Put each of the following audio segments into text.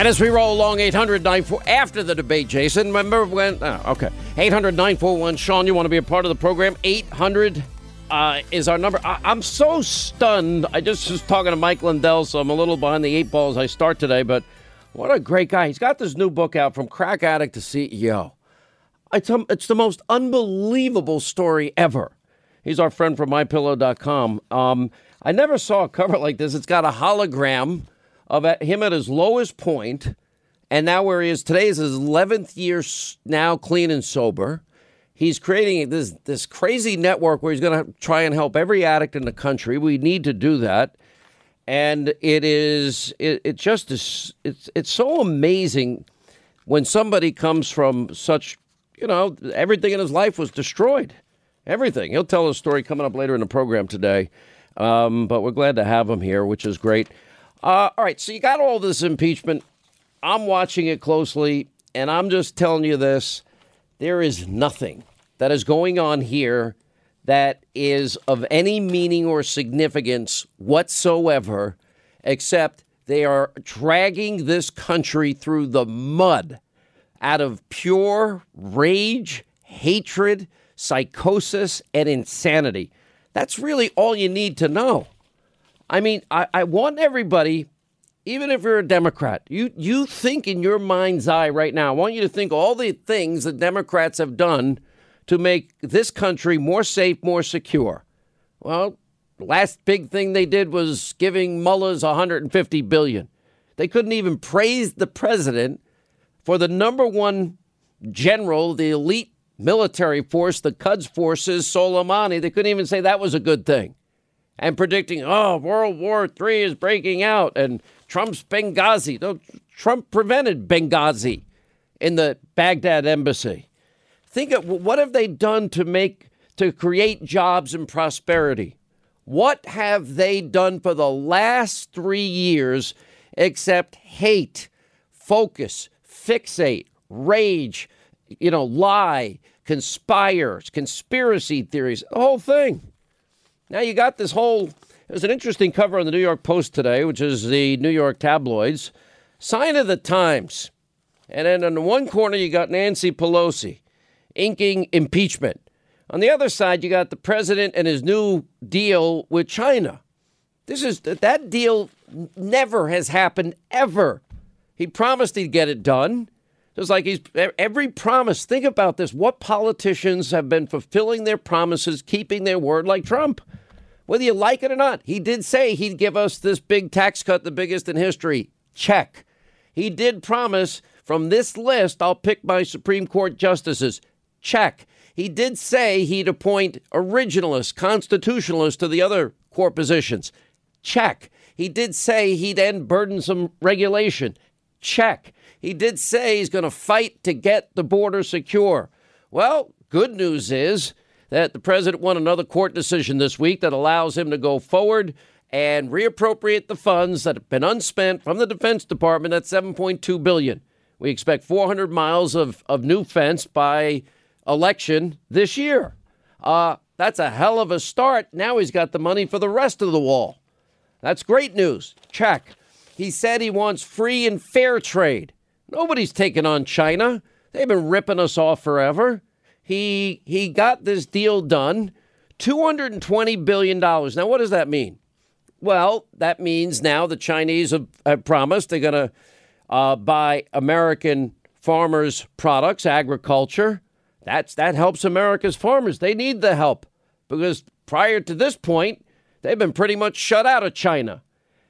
right, as we roll along, 800 after the debate, Jason. Remember when? Oh, okay. 800 941 Sean, you want to be a part of the program? 800 uh, is our number. I, am so stunned. I just was talking to Mike Lindell, so I'm a little behind the eight ball as I start today, but what a great guy. He's got this new book out from crack addict to CEO. It's, um, it's the most unbelievable story ever. He's our friend from mypillow.com. Um, I never saw a cover like this. It's got a hologram of him at his lowest point, and now where he is today is his 11th year now clean and sober. He's creating this this crazy network where he's going to try and help every addict in the country. We need to do that, and it is it, it just is it's it's so amazing when somebody comes from such you know everything in his life was destroyed, everything. He'll tell a story coming up later in the program today, um, but we're glad to have him here, which is great. Uh, all right, so you got all this impeachment. I'm watching it closely, and I'm just telling you this there is nothing that is going on here that is of any meaning or significance whatsoever, except they are dragging this country through the mud out of pure rage, hatred, psychosis, and insanity. That's really all you need to know. I mean, I, I want everybody, even if you're a Democrat, you, you think in your mind's eye right now, I want you to think all the things the Democrats have done to make this country more safe, more secure. Well, last big thing they did was giving mullahs 150 billion. They couldn't even praise the president for the number one general, the elite military force, the Quds forces, Soleimani. They couldn't even say that was a good thing and predicting, oh, World War III is breaking out and Trump's Benghazi. Trump prevented Benghazi in the Baghdad embassy. Think of what have they done to make to create jobs and prosperity? What have they done for the last three years except hate, focus, fixate, rage, you know, lie, conspire, conspiracy theories, the whole thing. Now you got this whole. There's an interesting cover on the New York Post today, which is the New York tabloids. Sign of the times. And then in one corner, you got Nancy Pelosi inking impeachment. On the other side, you got the president and his new deal with China. This is that deal never has happened ever. He promised he'd get it done. Just like he's every promise. Think about this. What politicians have been fulfilling their promises, keeping their word like Trump? Whether you like it or not, he did say he'd give us this big tax cut, the biggest in history. Check. He did promise from this list, I'll pick my Supreme Court justices. Check. He did say he'd appoint originalists, constitutionalists to the other court positions. Check. He did say he'd end burdensome regulation. Check. He did say he's going to fight to get the border secure. Well, good news is that the president won another court decision this week that allows him to go forward and reappropriate the funds that have been unspent from the Defense Department at 7.2 billion. We expect 400 miles of, of new fence by election this year. Uh, that's a hell of a start. Now he's got the money for the rest of the wall. That's great news. Check. He said he wants free and fair trade. Nobody's taking on China. They've been ripping us off forever. He he got this deal done, $220 billion. Now, what does that mean? Well, that means now the Chinese have, have promised they're going to uh, buy American farmers' products, agriculture. That's that helps America's farmers. They need the help because prior to this point, they've been pretty much shut out of China.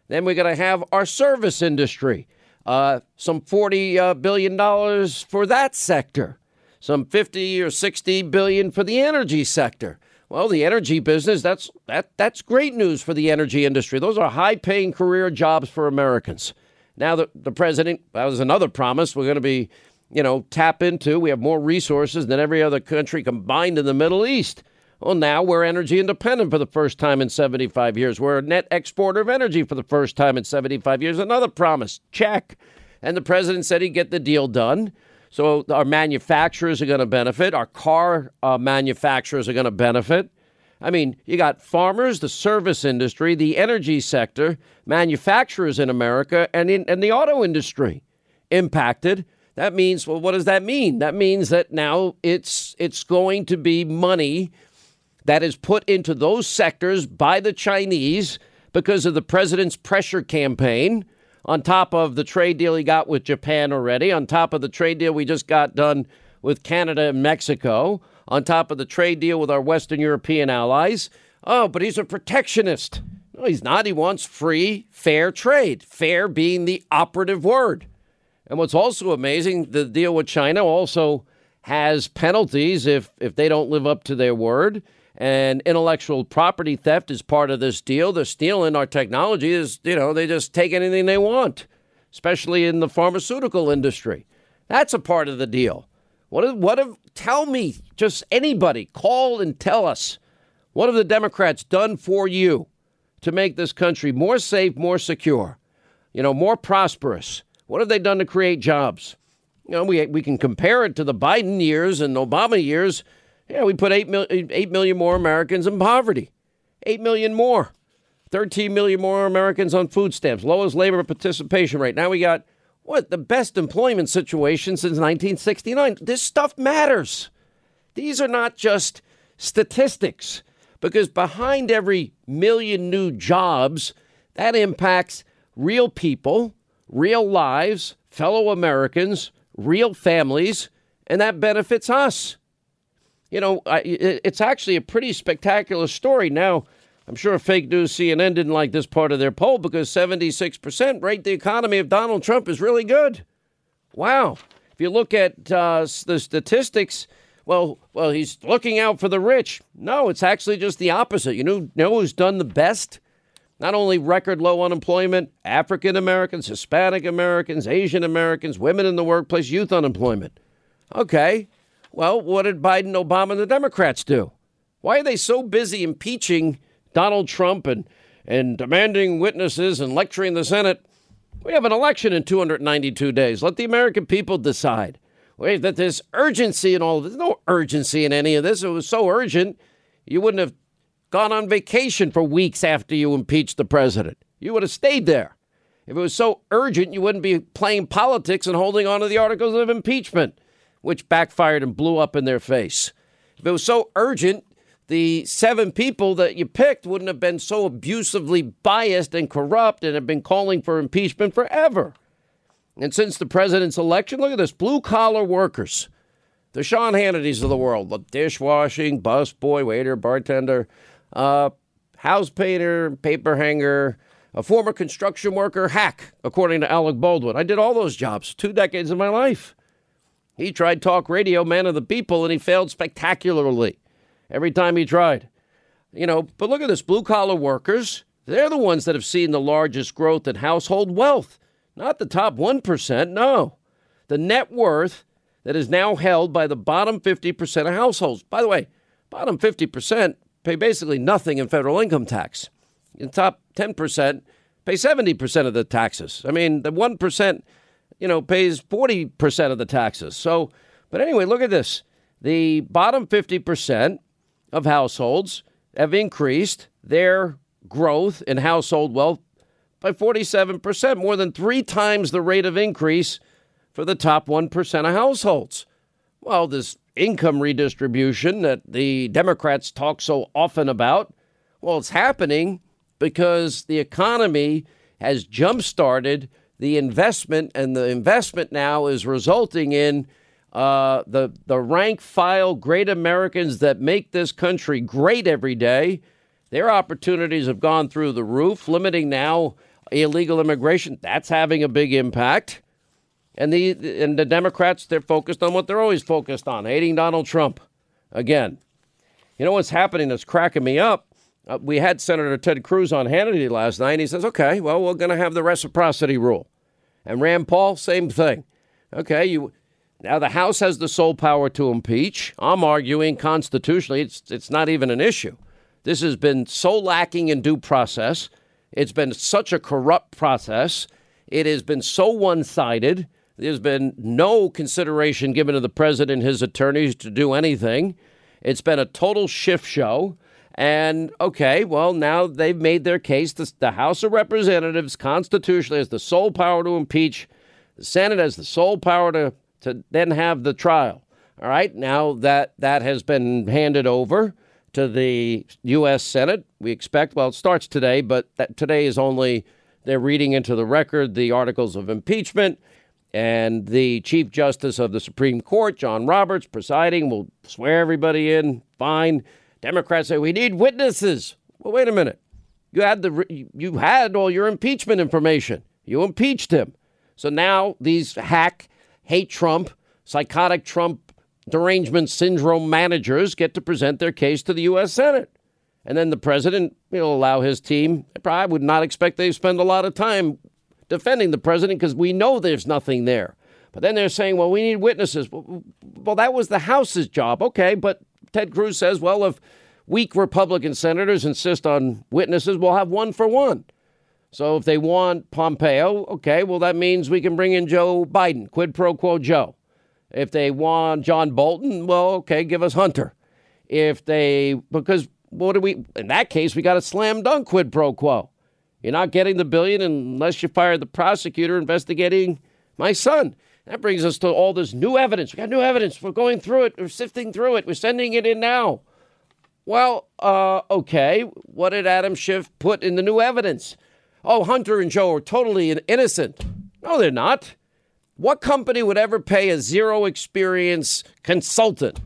Then we're going to have our service industry uh, some 40 uh, billion dollars for that sector, some 50 or 60 billion for the energy sector. Well, the energy business, that's that that's great news for the energy industry. Those are high-paying career jobs for Americans. Now the, the president, that was another promise we're going to be, you know, tap into. We have more resources than every other country combined in the Middle East. Well, now we're energy independent for the first time in 75 years. We're a net exporter of energy for the first time in 75 years. Another promise, check. And the president said he'd get the deal done. So our manufacturers are going to benefit. Our car uh, manufacturers are going to benefit. I mean, you got farmers, the service industry, the energy sector, manufacturers in America, and in and the auto industry. impacted. That means, well, what does that mean? That means that now it's it's going to be money that is put into those sectors by the Chinese because of the president's pressure campaign, on top of the trade deal he got with Japan already, on top of the trade deal we just got done with Canada and Mexico, on top of the trade deal with our Western European allies. Oh, but he's a protectionist. No, he's not. He wants free, fair trade, fair being the operative word. And what's also amazing, the deal with China also has penalties if, if they don't live up to their word. And intellectual property theft is part of this deal. They're stealing our technology. Is you know they just take anything they want, especially in the pharmaceutical industry. That's a part of the deal. What? If, what? If, tell me, just anybody, call and tell us. What have the Democrats done for you to make this country more safe, more secure, you know, more prosperous? What have they done to create jobs? You know, we, we can compare it to the Biden years and Obama years. Yeah, we put 8, mil- 8 million more Americans in poverty. 8 million more. 13 million more Americans on food stamps. Lowest labor participation rate. Now we got, what, the best employment situation since 1969. This stuff matters. These are not just statistics, because behind every million new jobs, that impacts real people, real lives, fellow Americans, real families, and that benefits us you know, it's actually a pretty spectacular story. Now, I'm sure fake news CNN didn't like this part of their poll because 76% rate the economy of Donald Trump is really good. Wow. If you look at uh, the statistics, well, well, he's looking out for the rich. No, it's actually just the opposite. You know, know who's done the best? Not only record low unemployment, African Americans, Hispanic Americans, Asian Americans, women in the workplace, youth unemployment. Okay, well, what did Biden, Obama, and the Democrats do? Why are they so busy impeaching Donald Trump and, and demanding witnesses and lecturing the Senate? We have an election in 292 days. Let the American people decide. Wait, that there's urgency in all of this. No urgency in any of this. It was so urgent, you wouldn't have gone on vacation for weeks after you impeached the president. You would have stayed there. If it was so urgent, you wouldn't be playing politics and holding on to the articles of impeachment which backfired and blew up in their face. If it was so urgent, the seven people that you picked wouldn't have been so abusively biased and corrupt and have been calling for impeachment forever. And since the president's election, look at this blue collar workers, the Sean Hannitys of the world, the dishwashing, busboy, waiter, bartender, uh, house painter, paper hanger, a former construction worker, hack, according to Alec Baldwin. I did all those jobs, two decades of my life. He tried talk radio, man of the people, and he failed spectacularly every time he tried. You know, but look at this blue collar workers. They're the ones that have seen the largest growth in household wealth, not the top 1%. No. The net worth that is now held by the bottom 50% of households. By the way, bottom 50% pay basically nothing in federal income tax. The top 10% pay 70% of the taxes. I mean, the 1% you know, pays 40% of the taxes. So, but anyway, look at this. The bottom 50% of households have increased their growth in household wealth by 47%, more than three times the rate of increase for the top 1% of households. Well, this income redistribution that the Democrats talk so often about, well, it's happening because the economy has jump started the investment, and the investment now is resulting in uh, the the rank file great Americans that make this country great every day. Their opportunities have gone through the roof, limiting now illegal immigration. That's having a big impact. And the and the Democrats, they're focused on what they're always focused on, hating Donald Trump. Again, you know what's happening that's cracking me up? Uh, we had Senator Ted Cruz on Hannity last night. And he says, okay, well, we're going to have the reciprocity rule. And Rand Paul, same thing. Okay, you now the House has the sole power to impeach. I'm arguing constitutionally it's it's not even an issue. This has been so lacking in due process. It's been such a corrupt process. It has been so one-sided. There's been no consideration given to the president and his attorneys to do anything. It's been a total shift show. And okay, well, now they've made their case. The, the House of Representatives constitutionally has the sole power to impeach The Senate has the sole power to, to then have the trial. All right, now that that has been handed over to the U.S. Senate, we expect, well, it starts today, but that today is only they're reading into the record the articles of impeachment. And the Chief Justice of the Supreme Court, John Roberts, presiding, will swear everybody in. Fine. Democrats say we need witnesses. Well, wait a minute. You had the you had all your impeachment information. You impeached him. So now these hack, hate Trump, psychotic Trump derangement syndrome managers get to present their case to the U.S. Senate. And then the president will allow his team. I would not expect they spend a lot of time defending the president because we know there's nothing there. But then they're saying, well, we need witnesses. Well, that was the House's job. Okay, but Ted Cruz says, well, if weak Republican senators insist on witnesses, we'll have one for one. So if they want Pompeo, okay, well, that means we can bring in Joe Biden, quid pro quo Joe. If they want John Bolton, well, okay, give us Hunter. If they, because what do we, in that case, we got a slam dunk quid pro quo. You're not getting the billion unless you fire the prosecutor investigating my son. That brings us to all this new evidence. We got new evidence. We're going through it. We're sifting through it. We're sending it in now. Well, uh, okay. What did Adam Schiff put in the new evidence? Oh, Hunter and Joe are totally innocent. No, they're not. What company would ever pay a zero experience consultant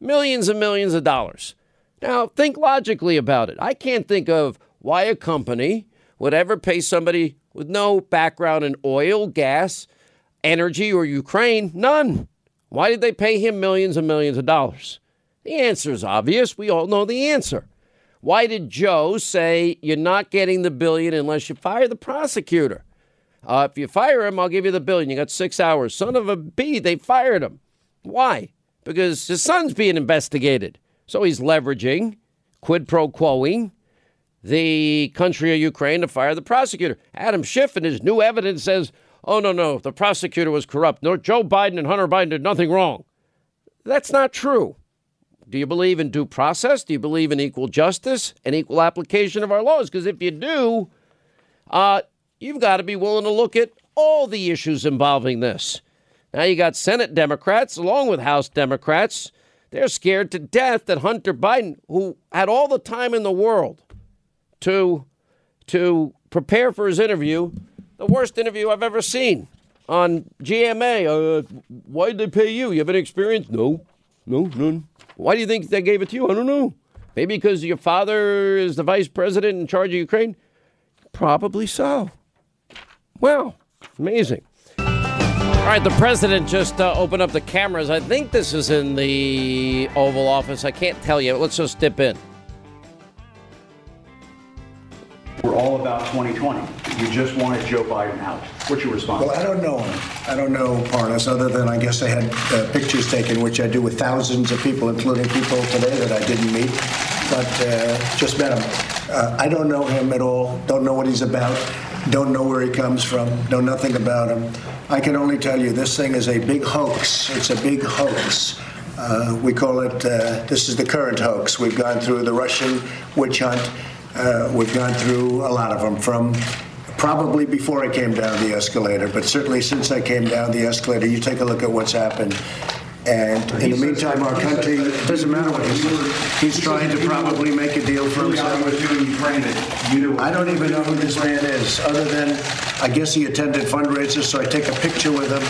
millions and millions of dollars? Now, think logically about it. I can't think of why a company would ever pay somebody with no background in oil, gas, energy, or Ukraine. None. Why did they pay him millions and millions of dollars? The answer is obvious. We all know the answer. Why did Joe say you're not getting the billion unless you fire the prosecutor? Uh, if you fire him, I'll give you the billion. You got six hours. Son of a B, they fired him. Why? Because his son's being investigated. So he's leveraging, quid pro quoing, the country of Ukraine to fire the prosecutor. Adam Schiff, and his new evidence, says, oh, no, no, the prosecutor was corrupt. No, Joe Biden and Hunter Biden did nothing wrong. That's not true. Do you believe in due process? Do you believe in equal justice and equal application of our laws? Because if you do, uh, you've got to be willing to look at all the issues involving this. Now you got Senate Democrats along with House Democrats. They're scared to death that Hunter Biden, who had all the time in the world to to prepare for his interview, the worst interview I've ever seen on GMA. Uh, why did they pay you? You have any experience? No, no, none. Why do you think they gave it to you? I don't know. Maybe because your father is the vice president in charge of Ukraine? Probably so. Well, amazing. All right, the president just uh, opened up the cameras. I think this is in the Oval Office. I can't tell you. Let's just dip in. We're all about 2020. You just wanted Joe Biden out. What's your response? Well, I don't know him. I don't know Parnas other than I guess I had uh, pictures taken, which I do with thousands of people, including people today that I didn't meet, but uh, just met him. Uh, I don't know him at all. Don't know what he's about don't know where he comes from, know nothing about him. I can only tell you this thing is a big hoax. It's a big hoax. Uh, we call it, uh, this is the current hoax. We've gone through the Russian witch hunt. Uh, we've gone through a lot of them from probably before I came down the escalator, but certainly since I came down the escalator, you take a look at what's happened. And in the meantime, our country, doesn't matter what he's, he's trying to probably make a deal for himself. I don't even know who this man is, other than, I guess he attended fundraisers, so I take a picture with him.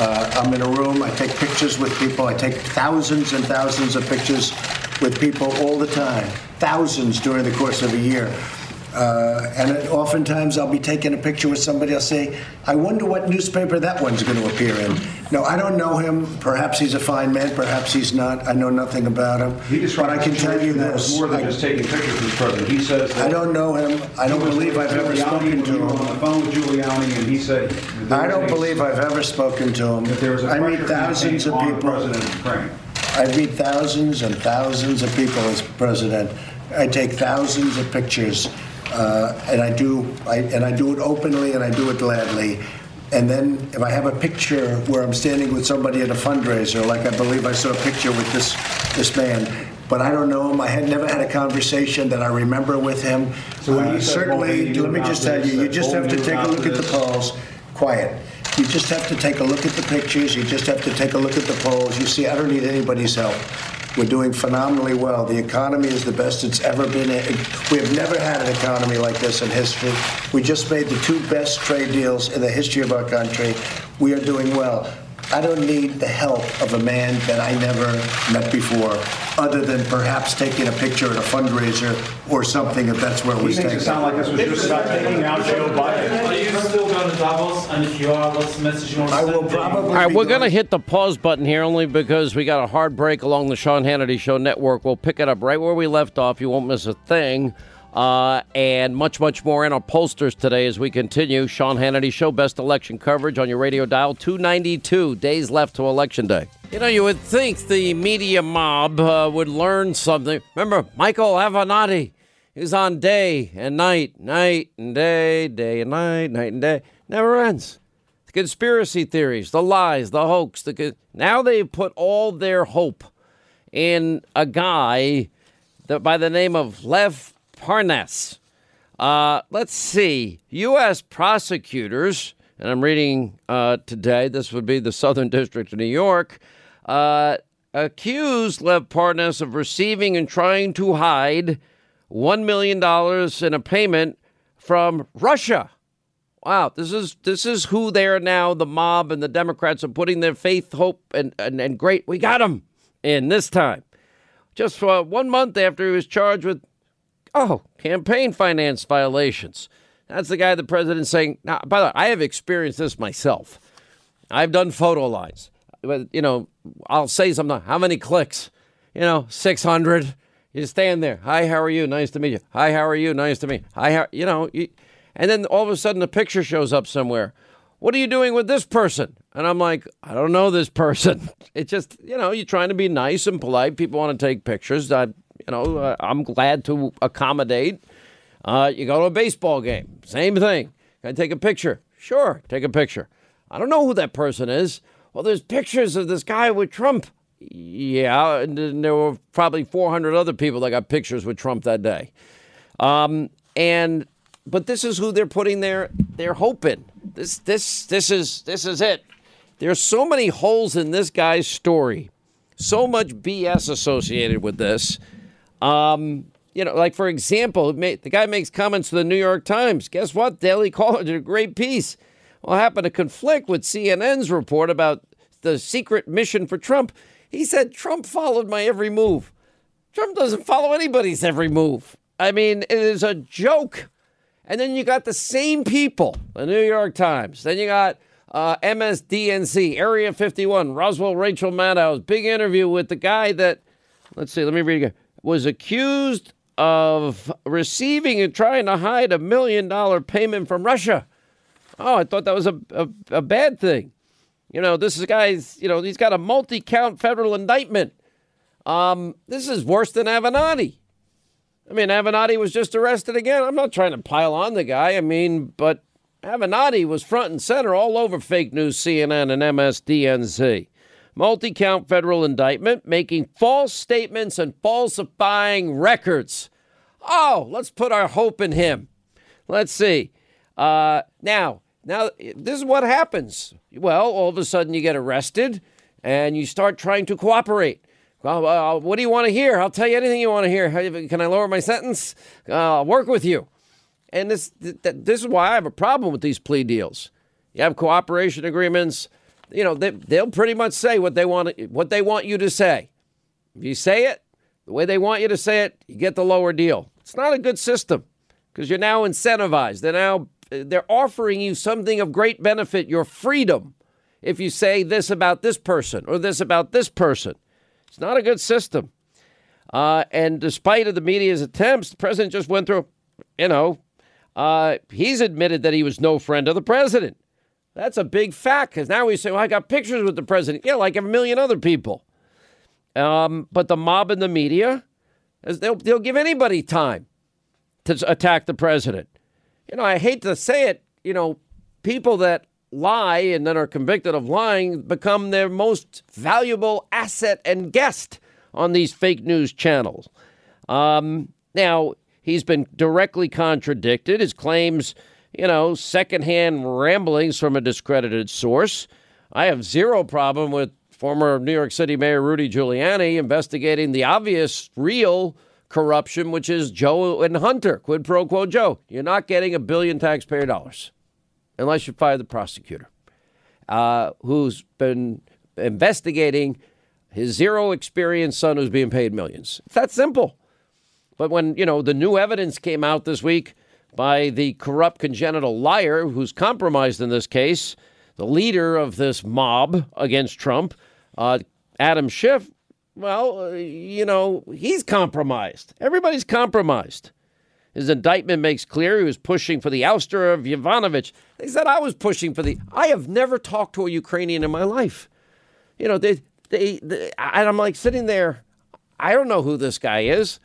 Uh, I'm in a room, I take pictures with people, I take thousands and thousands of pictures with people all the time, thousands during the course of a year. Uh, and oftentimes I'll be taking a picture with somebody. I'll say, "I wonder what newspaper that one's going to appear in." No, I don't know him. Perhaps he's a fine man. Perhaps he's not. I know nothing about him. He but I can tell you this: more than I, just taking pictures with the president. He says I don't know him. I don't believe I've ever spoken to him. On the phone with Giuliani, and he said, "I don't believe I've ever spoken to him." I meet thousands of people. President I meet thousands and thousands of people as president. I take thousands of pictures uh, and I do, I, and I do it openly and I do it gladly. And then if I have a picture where I'm standing with somebody at a fundraiser, like I believe I saw a picture with this this man, but I don't know him. I had never had a conversation that I remember with him. So uh, certainly, let me just tell you, you just have to take a look at the polls. Quiet. You just have to take a look at the pictures. You just have to take a look at the polls. You see, I don't need anybody's help. We're doing phenomenally well. The economy is the best it's ever been. We have never had an economy like this in history. We just made the two best trade deals in the history of our country. We are doing well. I don't need the help of a man that I never met before, other than perhaps taking a picture at a fundraiser or something if that's where He we makes take it sound like this was just about taking out Joe Biden. Are you still going to Davos? And if you are, what's the message you want to I send? will to- probably. All right, we're going to hit the pause button here only because we got a hard break along the Sean Hannity Show network. We'll pick it up right where we left off. You won't miss a thing. Uh, and much, much more in our posters today as we continue. Sean Hannity Show, best election coverage on your radio dial. 292 days left to Election Day. You know, you would think the media mob uh, would learn something. Remember, Michael Avenatti? He's on day and night, night and day, day and night, night and day. Never ends the conspiracy theories, the lies, the hoax. The co- now they've put all their hope in a guy that by the name of Lev Parnas. Uh, let's see, U.S. prosecutors, and I'm reading uh, today. This would be the Southern District of New York. Uh, accused Lev Parnas of receiving and trying to hide one million dollars in a payment from Russia. Wow, this is this is who they are now. The mob and the Democrats are putting their faith, hope, and and, and great. We got him in this time. Just for one month after he was charged with oh campaign finance violations. That's the guy the president's saying. Now, by the way, I have experienced this myself. I've done photo lines. But, you know, I'll say something. How many clicks? You know, 600. You stand there. Hi, how are you? Nice to meet you. Hi, how are you? Nice to meet you. Hi, how, you know, you, and then all of a sudden a picture shows up somewhere. What are you doing with this person? And I'm like, I don't know this person. It's just, you know, you're trying to be nice and polite. People want to take pictures. I, you know, uh, I'm glad to accommodate. Uh, you go to a baseball game, same thing. Can I take a picture? Sure, take a picture. I don't know who that person is. Well, there's pictures of this guy with Trump. Yeah, and there were probably 400 other people that got pictures with Trump that day. Um, and but this is who they're putting their their hope in. This this this is this is it. There's so many holes in this guy's story, so much BS associated with this. Um, you know, like for example, the guy makes comments to the New York Times. Guess what? Daily Caller did a great piece. Well, happened to conflict with CNN's report about the secret mission for Trump. He said Trump followed my every move. Trump doesn't follow anybody's every move. I mean, it is a joke. And then you got the same people, the New York Times. Then you got uh, MSDNC, Area 51, Roswell Rachel Maddow's big interview with the guy that, let's see, let me read again, was accused of receiving and trying to hide a million dollar payment from Russia. Oh, I thought that was a, a, a bad thing. You know, this is guy's, you know, he's got a multi count federal indictment. Um, this is worse than Avenatti. I mean, Avenatti was just arrested again. I'm not trying to pile on the guy. I mean, but Avenatti was front and center all over fake news, CNN, and MSDNC. Multi count federal indictment, making false statements and falsifying records. Oh, let's put our hope in him. Let's see. Uh, now, now this is what happens. Well, all of a sudden you get arrested and you start trying to cooperate. Well, uh, what do you want to hear? I'll tell you anything you want to hear. Can I lower my sentence? Uh, I'll work with you. And this th- this is why I have a problem with these plea deals. You have cooperation agreements. You know, they, they'll pretty much say what they want what they want you to say. If you say it the way they want you to say it, you get the lower deal. It's not a good system because you're now incentivized. They're now they're offering you something of great benefit, your freedom, if you say this about this person or this about this person. It's not a good system. Uh, and despite of the media's attempts, the president just went through, you know, uh, he's admitted that he was no friend of the president. That's a big fact because now we say, well, I got pictures with the president. Yeah, like a million other people. Um, but the mob and the media, they'll, they'll give anybody time to attack the president. You know, I hate to say it, you know, people that lie and then are convicted of lying become their most valuable asset and guest on these fake news channels. Um, now, he's been directly contradicted. His claims you know, secondhand ramblings from a discredited source. I have zero problem with former New York City Mayor Rudy Giuliani investigating the obvious, real corruption, which is Joe and Hunter, quid pro quo Joe. You're not getting a billion taxpayer dollars unless you fire the prosecutor uh, who's been investigating his zero experience son who's being paid millions. It's that simple. But when, you know, the new evidence came out this week by the corrupt congenital liar who's compromised in this case, the leader of this mob against Trump, uh, Adam Schiff, well, uh, you know, he's compromised. Everybody's compromised. His indictment makes clear he was pushing for the ouster of Yovanovitch. They said I was pushing for the. I have never talked to a Ukrainian in my life. You know, they, they, they and I'm like sitting there. I don't know who this guy is.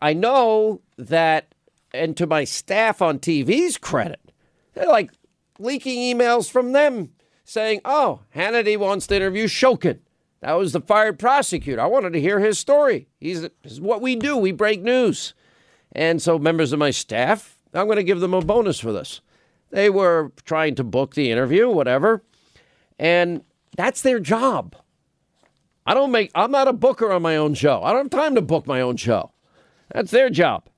I know that, and to my staff on TV's credit, they're like leaking emails from them saying, "Oh, Hannity wants to interview Shokin." That was the fired prosecutor. I wanted to hear his story. He's this is what we do. We break news. And so, members of my staff, I'm going to give them a bonus for this. They were trying to book the interview, whatever, and that's their job. I don't make, I'm not a booker on my own show. I don't have time to book my own show. That's their job.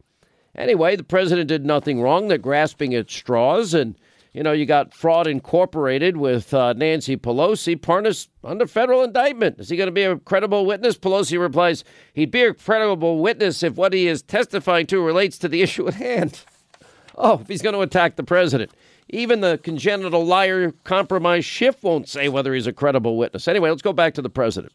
Anyway, the president did nothing wrong. They're grasping at straws and you know, you got Fraud Incorporated with uh, Nancy Pelosi. Parnas under federal indictment. Is he going to be a credible witness? Pelosi replies, he'd be a credible witness if what he is testifying to relates to the issue at hand. Oh, if he's going to attack the president. Even the congenital liar compromise Schiff won't say whether he's a credible witness. Anyway, let's go back to the president.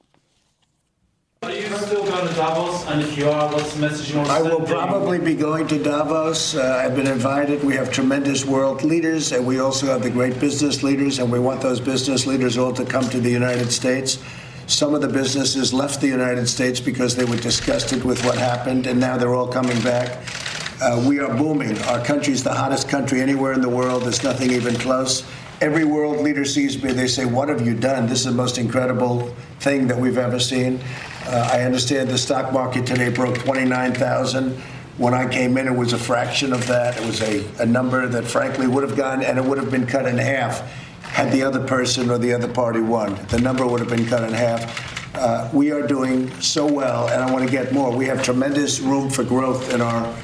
Are you still going to Davos? And if you are, what's the message you want to I will probably be going to Davos. Uh, I've been invited. We have tremendous world leaders, and we also have the great business leaders, and we want those business leaders all to come to the United States. Some of the businesses left the United States because they were disgusted with what happened, and now they're all coming back. Uh, we are booming. Our country is the hottest country anywhere in the world. There's nothing even close. Every world leader sees me, they say, What have you done? This is the most incredible thing that we've ever seen. Uh, I understand the stock market today broke 29,000. When I came in, it was a fraction of that. It was a, a number that, frankly, would have gone and it would have been cut in half had the other person or the other party won. The number would have been cut in half. Uh, we are doing so well, and I want to get more. We have tremendous room for growth in our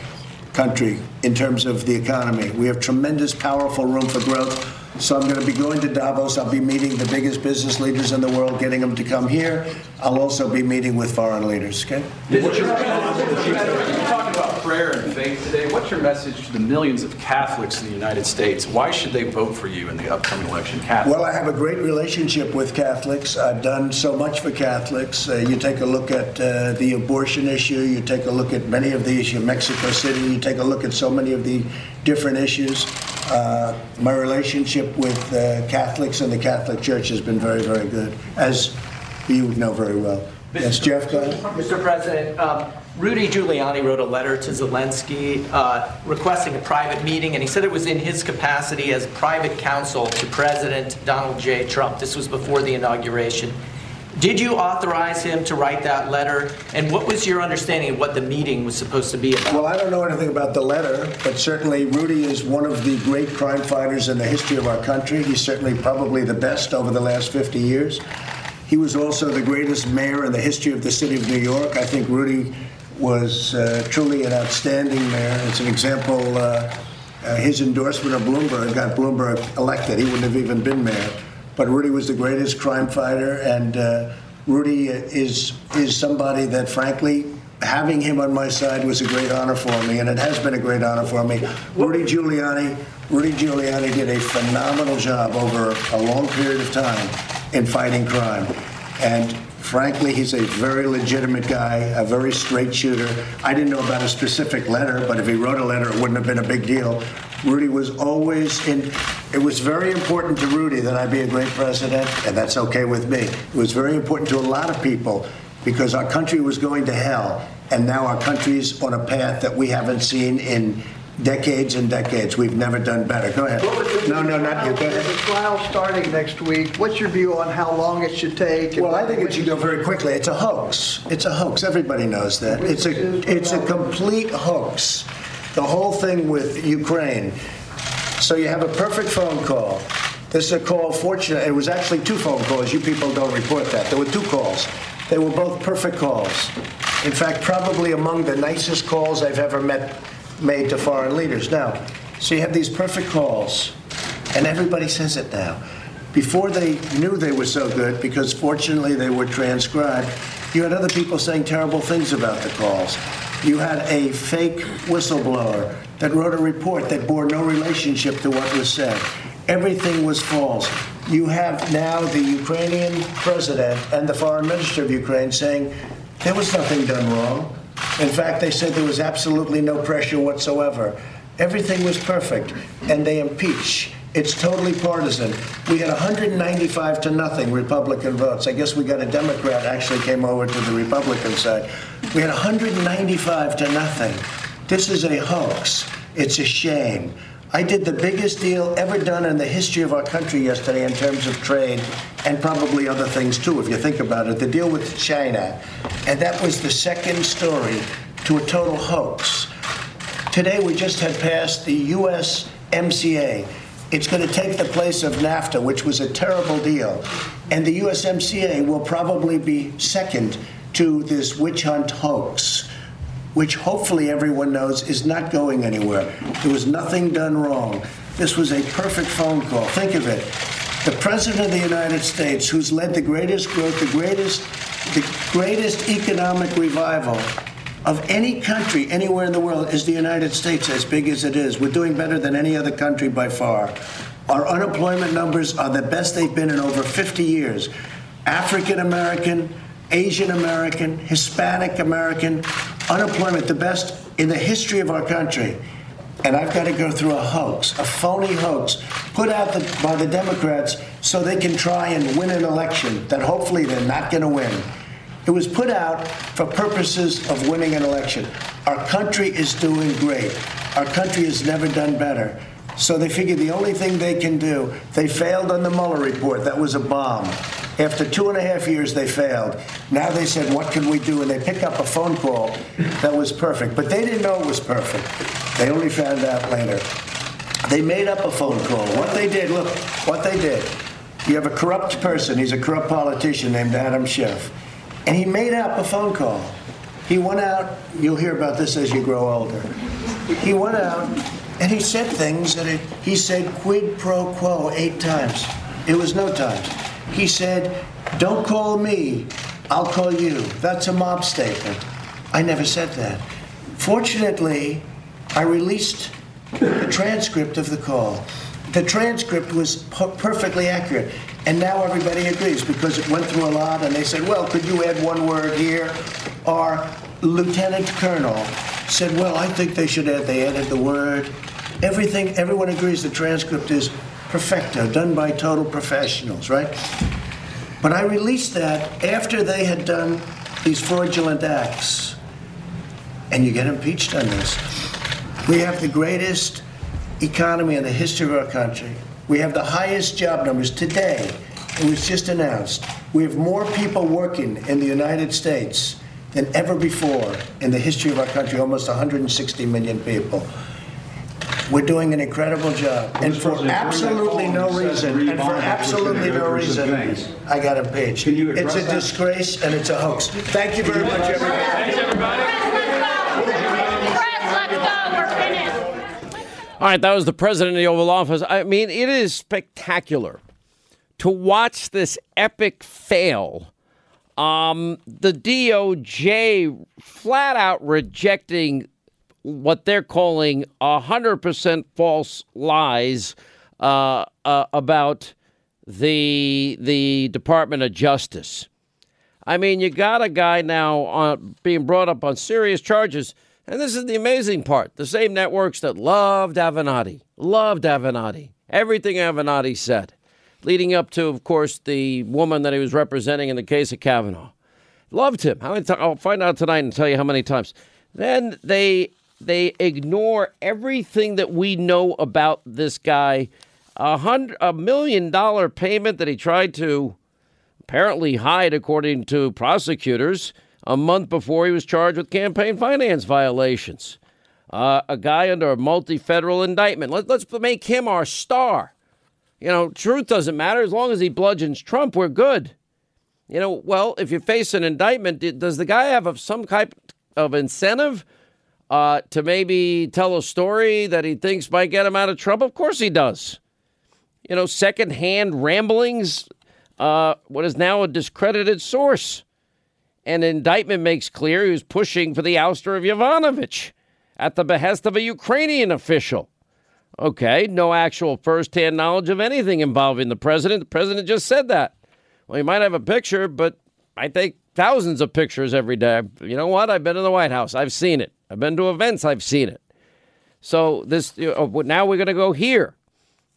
country in terms of the economy. We have tremendous, powerful room for growth. So I'm going to be going to Davos. I'll be meeting the biggest business leaders in the world, getting them to come here. I'll also be meeting with foreign leaders. Okay. What's your, you're talking about prayer and faith today. What's your message to the millions of Catholics in the United States? Why should they vote for you in the upcoming election? Catholics. Well, I have a great relationship with Catholics. I've done so much for Catholics. Uh, you take a look at uh, the abortion issue, you take a look at many of the issues, Mexico City, you take a look at so many of the different issues. Uh, my relationship with uh, Catholics and the Catholic Church has been very, very good, as you know very well. Yes, Jeff, go ahead. Mr. President, um, Rudy Giuliani wrote a letter to Zelensky uh, requesting a private meeting, and he said it was in his capacity as private counsel to President Donald J. Trump. This was before the inauguration. Did you authorize him to write that letter? And what was your understanding of what the meeting was supposed to be about? Well, I don't know anything about the letter, but certainly Rudy is one of the great crime fighters in the history of our country. He's certainly probably the best over the last 50 years. He was also the greatest mayor in the history of the city of New York. I think Rudy was uh, truly an outstanding mayor. It's an example. Uh, uh, his endorsement of Bloomberg got Bloomberg elected. He wouldn't have even been mayor. But Rudy was the greatest crime fighter, and uh, Rudy is is somebody that, frankly, having him on my side was a great honor for me, and it has been a great honor for me. Rudy Giuliani, Rudy Giuliani did a phenomenal job over a long period of time in fighting crime, and frankly, he's a very legitimate guy, a very straight shooter. I didn't know about a specific letter, but if he wrote a letter, it wouldn't have been a big deal. Rudy was always in. It was very important to Rudy that I be a great president, and that's okay with me. It was very important to a lot of people because our country was going to hell, and now our country's on a path that we haven't seen in decades and decades. We've never done better. Go ahead. No, no, not you. Go ahead. trial starting next week. What's your view on how long it should take? Well, I think it should go very quickly. It's a hoax. It's a hoax. Everybody knows that. It's a it's a complete hoax. The whole thing with Ukraine. So you have a perfect phone call. This is a call, fortunate, it was actually two phone calls. You people don't report that. There were two calls. They were both perfect calls. In fact, probably among the nicest calls I've ever met made to foreign leaders. Now, so you have these perfect calls, and everybody says it now. Before they knew they were so good, because fortunately they were transcribed, you had other people saying terrible things about the calls. You had a fake whistleblower that wrote a report that bore no relationship to what was said. Everything was false. You have now the Ukrainian president and the foreign minister of Ukraine saying there was nothing done wrong. In fact, they said there was absolutely no pressure whatsoever. Everything was perfect, and they impeach. It's totally partisan. We had 195 to nothing Republican votes. I guess we got a Democrat actually came over to the Republican side. We had 195 to nothing. This is a hoax. It's a shame. I did the biggest deal ever done in the history of our country yesterday in terms of trade and probably other things too, if you think about it. The deal with China. And that was the second story to a total hoax. Today we just had passed the USMCA. It's going to take the place of NAFTA, which was a terrible deal. And the USMCA will probably be second to this witch hunt hoax, which hopefully everyone knows is not going anywhere. There was nothing done wrong. This was a perfect phone call. Think of it. The President of the United States, who's led the greatest growth, the greatest, the greatest economic revival of any country anywhere in the world is the United States, as big as it is. We're doing better than any other country by far. Our unemployment numbers are the best they've been in over 50 years. African American, Asian American, Hispanic American, unemployment the best in the history of our country. And I've got to go through a hoax, a phony hoax, put out the, by the Democrats so they can try and win an election that hopefully they're not going to win. It was put out for purposes of winning an election. Our country is doing great. Our country has never done better. So they figured the only thing they can do, they failed on the Mueller report. That was a bomb. After two and a half years, they failed. Now they said, What can we do? And they pick up a phone call that was perfect. But they didn't know it was perfect. They only found out later. They made up a phone call. What they did, look, what they did. You have a corrupt person, he's a corrupt politician named Adam Schiff. And he made up a phone call. He went out, you'll hear about this as you grow older. He went out and he said things that it, he said quid pro quo eight times. It was no times. He said, Don't call me, I'll call you. That's a mob statement. I never said that. Fortunately, I released the transcript of the call. The transcript was perfectly accurate. And now everybody agrees because it went through a lot and they said, well, could you add one word here? Our lieutenant colonel said, well, I think they should add, they added the word. Everything, everyone agrees the transcript is perfecto, done by total professionals, right? But I released that after they had done these fraudulent acts. And you get impeached on this. We have the greatest economy in the history of our country. We have the highest job numbers today. It was just announced. We have more people working in the United States than ever before in the history of our country, almost 160 million people. We're doing an incredible job. And for absolutely no reason, and for absolutely no reason, I got a impeached. It's a disgrace and it's a hoax. Thank you very much, everybody. Thanks, everybody. All right, that was the president of the Oval Office. I mean, it is spectacular to watch this epic fail. Um, the DOJ flat out rejecting what they're calling 100% false lies uh, uh, about the the Department of Justice. I mean, you got a guy now on, being brought up on serious charges and this is the amazing part the same networks that loved Avenatti, loved Avenatti, everything Avenatti said, leading up to, of course, the woman that he was representing in the case of Kavanaugh. Loved him. I'll find out tonight and tell you how many times. Then they they ignore everything that we know about this guy. A hundred, a million dollar payment that he tried to apparently hide, according to prosecutors a month before he was charged with campaign finance violations. uh, a guy under a multi federal indictment. Let, let's make him our star. You know, truth doesn't matter. As long as he bludgeons Trump, we're good. You know, well, if you face an indictment, does the guy have some type of incentive uh, to maybe tell a story that he thinks might get him out of trouble? Of course he does. You know, secondhand ramblings, uh, what is now a discredited source. An indictment makes clear he was pushing for the ouster of Yovanovitch at the behest of a Ukrainian official. Okay, no actual firsthand knowledge of anything involving the president. The president just said that. Well, he might have a picture, but I take thousands of pictures every day. You know what? I've been in the White House. I've seen it. I've been to events. I've seen it. So this you now we're going to go here.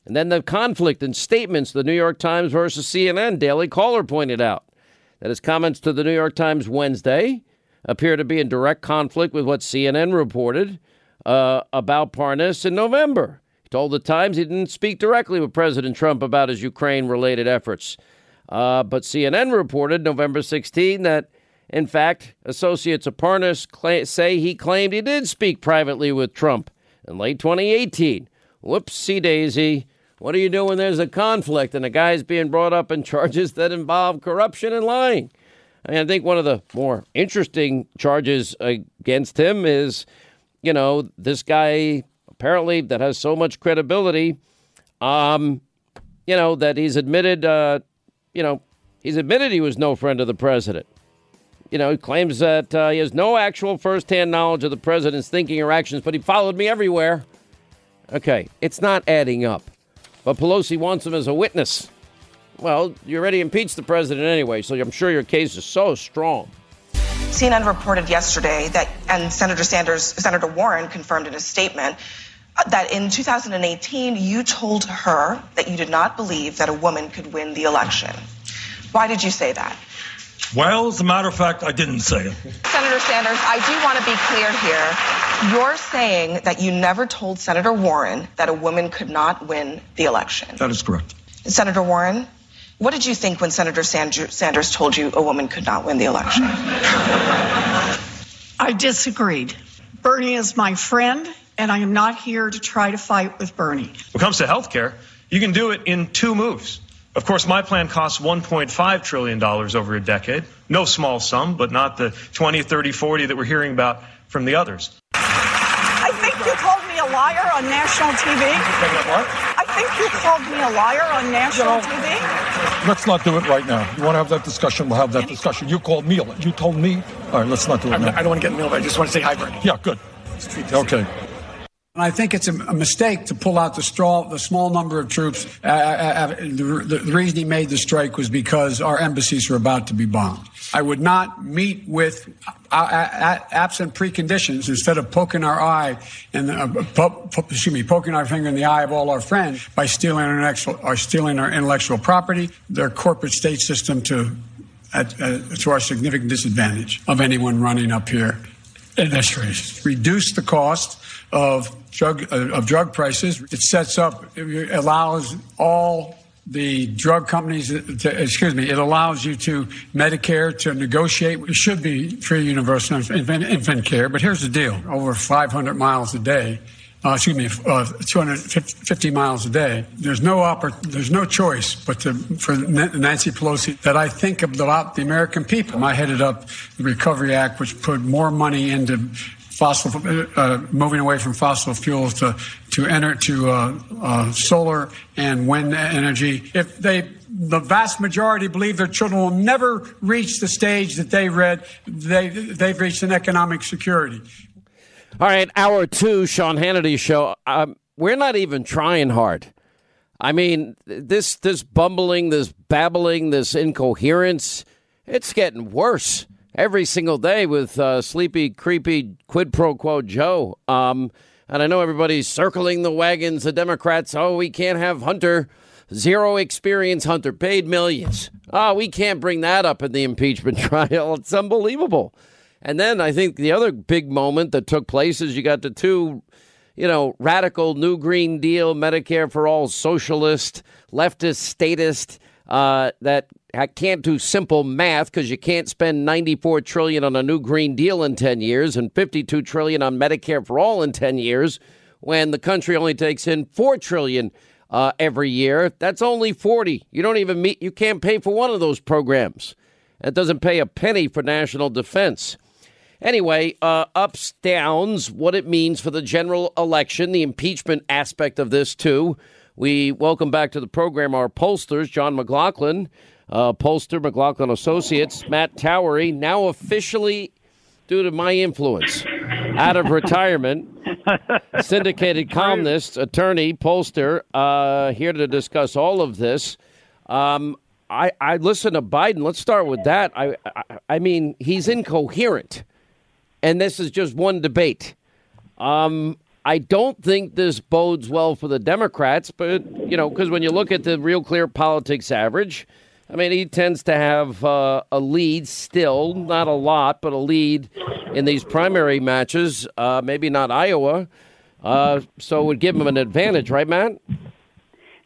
And then the conflict in statements, the New York Times versus CNN, Daily Caller pointed out that his comments to the New York Times Wednesday appear to be in direct conflict with what CNN reported uh, about Parnas in November. He told the Times he didn't speak directly with President Trump about his Ukraine related efforts. Uh, but CNN reported November 16 that, in fact, associates of Parnas say he claimed he did speak privately with Trump in late 2018. Whoopsie daisy. What do you do when there's a conflict and a guy's being brought up in charges that involve corruption and lying? I, mean, I think one of the more interesting charges against him is, you know, this guy apparently that has so much credibility, um, you know, that he's admitted, uh, you know, he's admitted he was no friend of the president. You know, he claims that uh, he has no actual firsthand knowledge of the president's thinking or actions, but he followed me everywhere. Okay, it's not adding up. But Pelosi wants him as a witness. Well, you already impeached the president anyway, so I'm sure your case is so strong. CNN reported yesterday that, and Senator Sanders, Senator Warren confirmed in a statement uh, that in 2018 you told her that you did not believe that a woman could win the election. Why did you say that? Well, as a matter of fact, I didn't say it. Senator Sanders, I do want to be clear here. You're saying that you never told Senator Warren that a woman could not win the election. That is correct. Senator Warren, what did you think when Senator Sanders told you a woman could not win the election? I disagreed. Bernie is my friend, and I am not here to try to fight with Bernie. When it comes to health care, you can do it in two moves. Of course, my plan costs $1.5 trillion over a decade. No small sum, but not the 20, 30, 40 that we're hearing about from the others. I think you called me a liar on national TV. What? think you called me a liar on national you know, TV? Let's not do it right now. You want to have that discussion? We'll have that discussion. You called me. You told me. All right, let's not do it I'm, now. I don't want to get in the middle. I just want to say hi, Bernie. Yeah, good. Okay. And I think it's a, mistake to pull out the straw, the small number of troops. Uh, uh, uh, the, the, the, reason he made the strike was because our embassies were about to be bombed. I would not meet with, uh, uh absent preconditions, instead of poking our eye and uh, excuse me, poking our finger in the eye of all our friends by stealing our intellectual, or stealing our intellectual property, their corporate state system to at, to our significant disadvantage of anyone running up here in this race. Reduce the cost of drug uh, of drug prices. It sets up, it allows all the drug companies, to, excuse me, it allows you to Medicare to negotiate. It should be free universal infant, infant care, but here's the deal: over 500 miles a day. Uh, excuse me, uh, 250 miles a day. There's no oppor- there's no choice but to, for Nancy Pelosi that I think about the American people. I headed up the Recovery Act, which put more money into fossil, uh, moving away from fossil fuels to to enter to uh, uh, solar and wind energy. If they the vast majority believe their children will never reach the stage that they read they they've reached an economic security. All right, hour two, Sean Hannity show. Um, we're not even trying hard. I mean, this this bumbling, this babbling, this incoherence, it's getting worse every single day with uh, sleepy, creepy quid pro quo Joe. Um, and I know everybody's circling the wagons. The Democrats, oh, we can't have Hunter, zero experience Hunter, paid millions. Oh, we can't bring that up in the impeachment trial. It's unbelievable. And then I think the other big moment that took place is you got the two, you know, radical New Green Deal, Medicare for all socialist, leftist, statist uh, that can't do simple math because you can't spend 94 trillion on a new green deal in 10 years and 52 trillion on Medicare for all in 10 years when the country only takes in 4 trillion uh, every year. That's only 40. You don't even meet you can't pay for one of those programs. It doesn't pay a penny for national defense. Anyway, uh, ups, downs, what it means for the general election, the impeachment aspect of this, too. We welcome back to the program our pollsters, John McLaughlin, uh, pollster, McLaughlin Associates, Matt Towery, now officially, due to my influence, out of retirement, syndicated columnist, attorney, pollster, uh, here to discuss all of this. Um, I, I listen to Biden. Let's start with that. I, I, I mean, he's incoherent, and this is just one debate. Um, I don't think this bodes well for the Democrats, but you know, because when you look at the Real Clear Politics average, I mean, he tends to have uh, a lead still, not a lot, but a lead in these primary matches. Uh, maybe not Iowa, uh, so it would give him an advantage, right, Matt?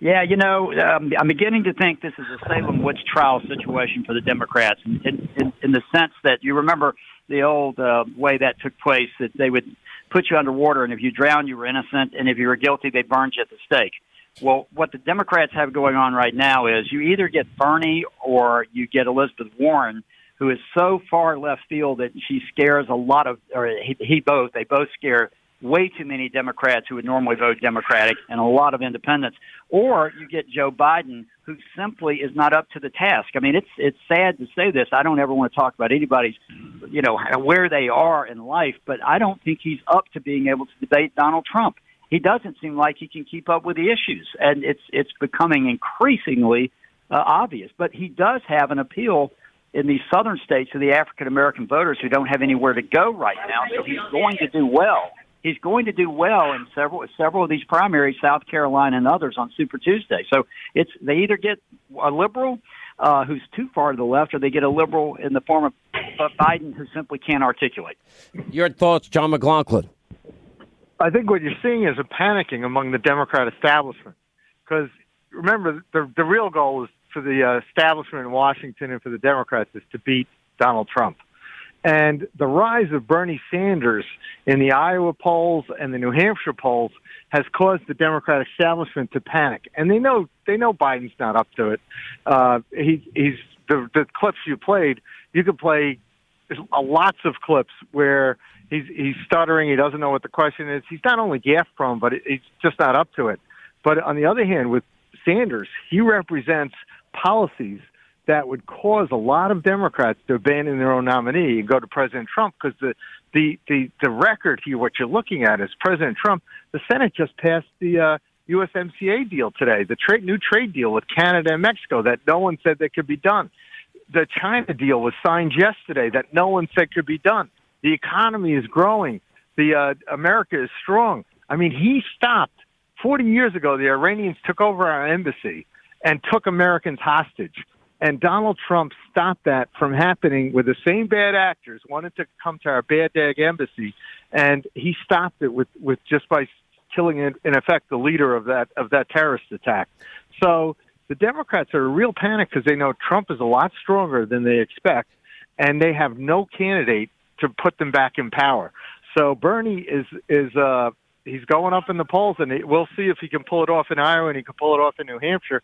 Yeah, you know, um, I'm beginning to think this is a Salem witch trial situation for the Democrats, in, in, in the sense that you remember the old uh, way that took place that they would put you underwater, and if you drowned, you were innocent, and if you were guilty, they burned you at the stake. Well, what the Democrats have going on right now is you either get Bernie or you get Elizabeth Warren, who is so far left field that she scares a lot of, or he, he both, they both scare way too many Democrats who would normally vote Democratic and a lot of independents. Or you get Joe Biden, who simply is not up to the task. I mean, it's it's sad to say this. I don't ever want to talk about anybody's, you know, where they are in life, but I don't think he's up to being able to debate Donald Trump. He doesn't seem like he can keep up with the issues, and it's it's becoming increasingly uh, obvious. But he does have an appeal in these southern states to the African American voters who don't have anywhere to go right now. So he's going to do well he's going to do well in several several of these primaries, South Carolina and others on Super Tuesday. So it's they either get a liberal uh, who's too far to the left, or they get a liberal in the form of Biden who simply can't articulate. Your thoughts, John McLaughlin? I think what you're seeing is a panicking among the Democrat establishment because remember the the real goal is for the uh, establishment in Washington and for the Democrats is to beat Donald Trump. And the rise of Bernie Sanders in the Iowa polls and the New Hampshire polls has caused the Democratic establishment to panic. And they know they know Biden's not up to it. Uh, he, he's the, the clips you played. You could play lots of clips where he's he's stuttering. He doesn't know what the question is. He's not only gaffe prone, but he's just not up to it. But on the other hand, with Sanders, he represents policies that would cause a lot of Democrats to abandon their own nominee and go to President Trump because the, the, the, the record here, what you're looking at is President Trump, the Senate just passed the uh, USMCA deal today, the trade, new trade deal with Canada and Mexico that no one said that could be done. The China deal was signed yesterday that no one said could be done. The economy is growing. The uh, America is strong. I mean, he stopped 40 years ago. The Iranians took over our embassy and took Americans hostage and Donald Trump stopped that from happening with the same bad actors wanted to come to our Baghdad embassy, and he stopped it with, with just by killing in, in effect the leader of that of that terrorist attack. So the Democrats are in real panic because they know Trump is a lot stronger than they expect, and they have no candidate to put them back in power. So Bernie is is uh, he's going up in the polls, and we'll see if he can pull it off in Iowa and he can pull it off in New Hampshire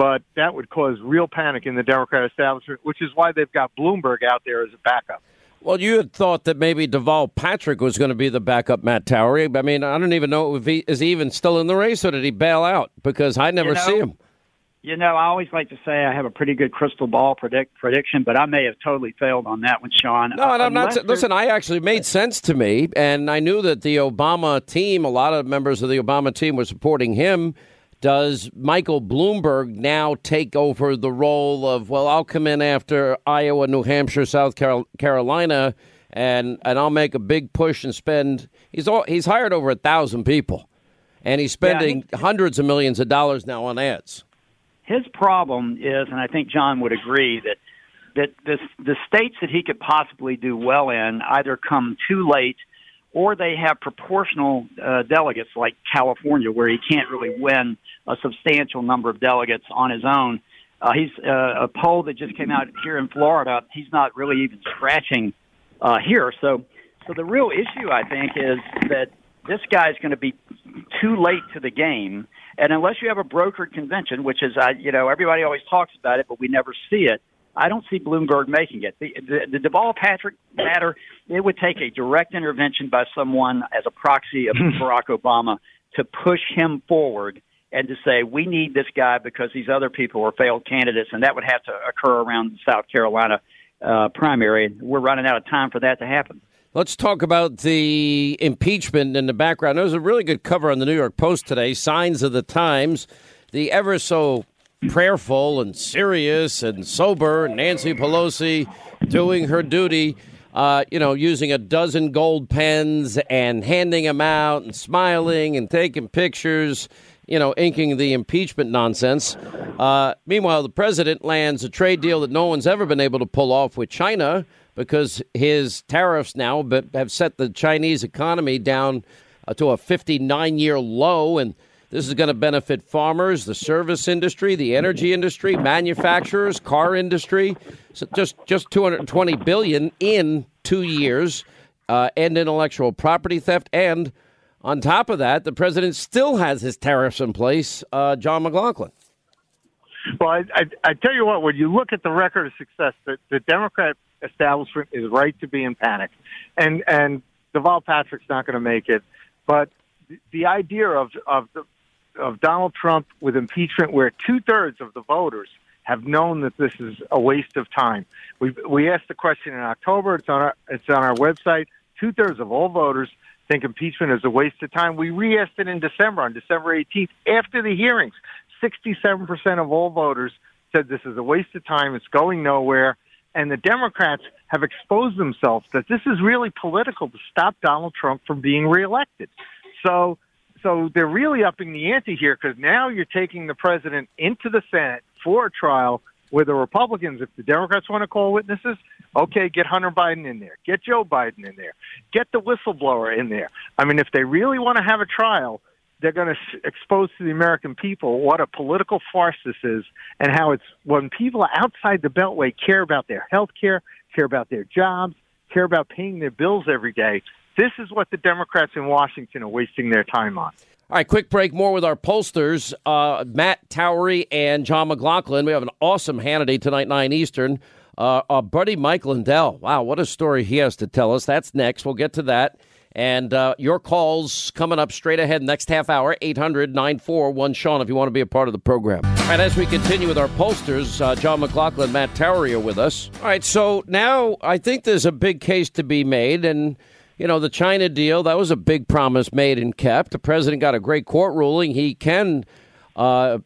but that would cause real panic in the Democrat establishment, which is why they've got Bloomberg out there as a backup. Well, you had thought that maybe Deval Patrick was going to be the backup Matt Towery. I mean, I don't even know if he is he even still in the race or did he bail out? Because I never you know, see him. You know, I always like to say I have a pretty good crystal ball predict, prediction, but I may have totally failed on that one, Sean. No, and uh, I'm not. Listen, I actually made sense to me, and I knew that the Obama team, a lot of members of the Obama team, were supporting him. Does Michael Bloomberg now take over the role of, well, I'll come in after Iowa, New Hampshire, South Carolina, and, and I'll make a big push and spend. He's, all, he's hired over a thousand people, and he's spending yeah, hundreds of millions of dollars now on ads. His problem is, and I think John would agree, that that the, the states that he could possibly do well in either come too late or they have proportional uh, delegates like California, where he can't really win a substantial number of delegates on his own. Uh, he's uh, a poll that just came out here in Florida. He's not really even scratching uh, here. So, so the real issue, I think, is that this guy's going to be too late to the game. And unless you have a brokered convention, which is, uh, you know, everybody always talks about it, but we never see it. I don't see Bloomberg making it. The, the, the Deval Patrick matter, it would take a direct intervention by someone as a proxy of Barack Obama to push him forward and to say, we need this guy because these other people are failed candidates. And that would have to occur around the South Carolina uh, primary. We're running out of time for that to happen. Let's talk about the impeachment in the background. There was a really good cover on the New York Post today, Signs of the Times. The ever so prayerful and serious and sober Nancy Pelosi doing her duty, uh, you know, using a dozen gold pens and handing them out and smiling and taking pictures, you know, inking the impeachment nonsense. Uh, meanwhile, the president lands a trade deal that no one's ever been able to pull off with China because his tariffs now have set the Chinese economy down uh, to a 59 year low. And this is going to benefit farmers, the service industry, the energy industry, manufacturers, car industry. So just just 220 billion in two years, uh, and intellectual property theft. And on top of that, the president still has his tariffs in place. Uh, John McLaughlin. Well, I, I, I tell you what, when you look at the record of success, the, the Democrat establishment is right to be in panic, and and Deval Patrick's not going to make it. But the, the idea of of the of Donald Trump with impeachment, where two thirds of the voters have known that this is a waste of time. We we asked the question in October. It's on our it's on our website. Two thirds of all voters think impeachment is a waste of time. We re-asked it in December, on December 18th, after the hearings. 67% of all voters said this is a waste of time. It's going nowhere. And the Democrats have exposed themselves that this is really political to stop Donald Trump from being reelected. So so they're really upping the ante here because now you're taking the president into the Senate for a trial where the Republicans, if the Democrats want to call witnesses, okay, get Hunter Biden in there, get Joe Biden in there, get the whistleblower in there. I mean, if they really want to have a trial, they're going to expose to the American people what a political farce this is and how it's when people outside the Beltway care about their health care, care about their jobs, care about paying their bills every day. This is what the Democrats in Washington are wasting their time on. All right, quick break. More with our pollsters, uh, Matt Towery and John McLaughlin. We have an awesome Hannity tonight, 9 Eastern. Uh, our buddy Mike Lindell. Wow, what a story he has to tell us. That's next. We'll get to that. And uh, your calls coming up straight ahead next half hour, 800 941 Sean, if you want to be a part of the program. And as we continue with our posters, uh, John McLaughlin, Matt Towery are with us. All right, so now I think there's a big case to be made. And you know, the China deal, that was a big promise made and kept. The president got a great court ruling. He can uh,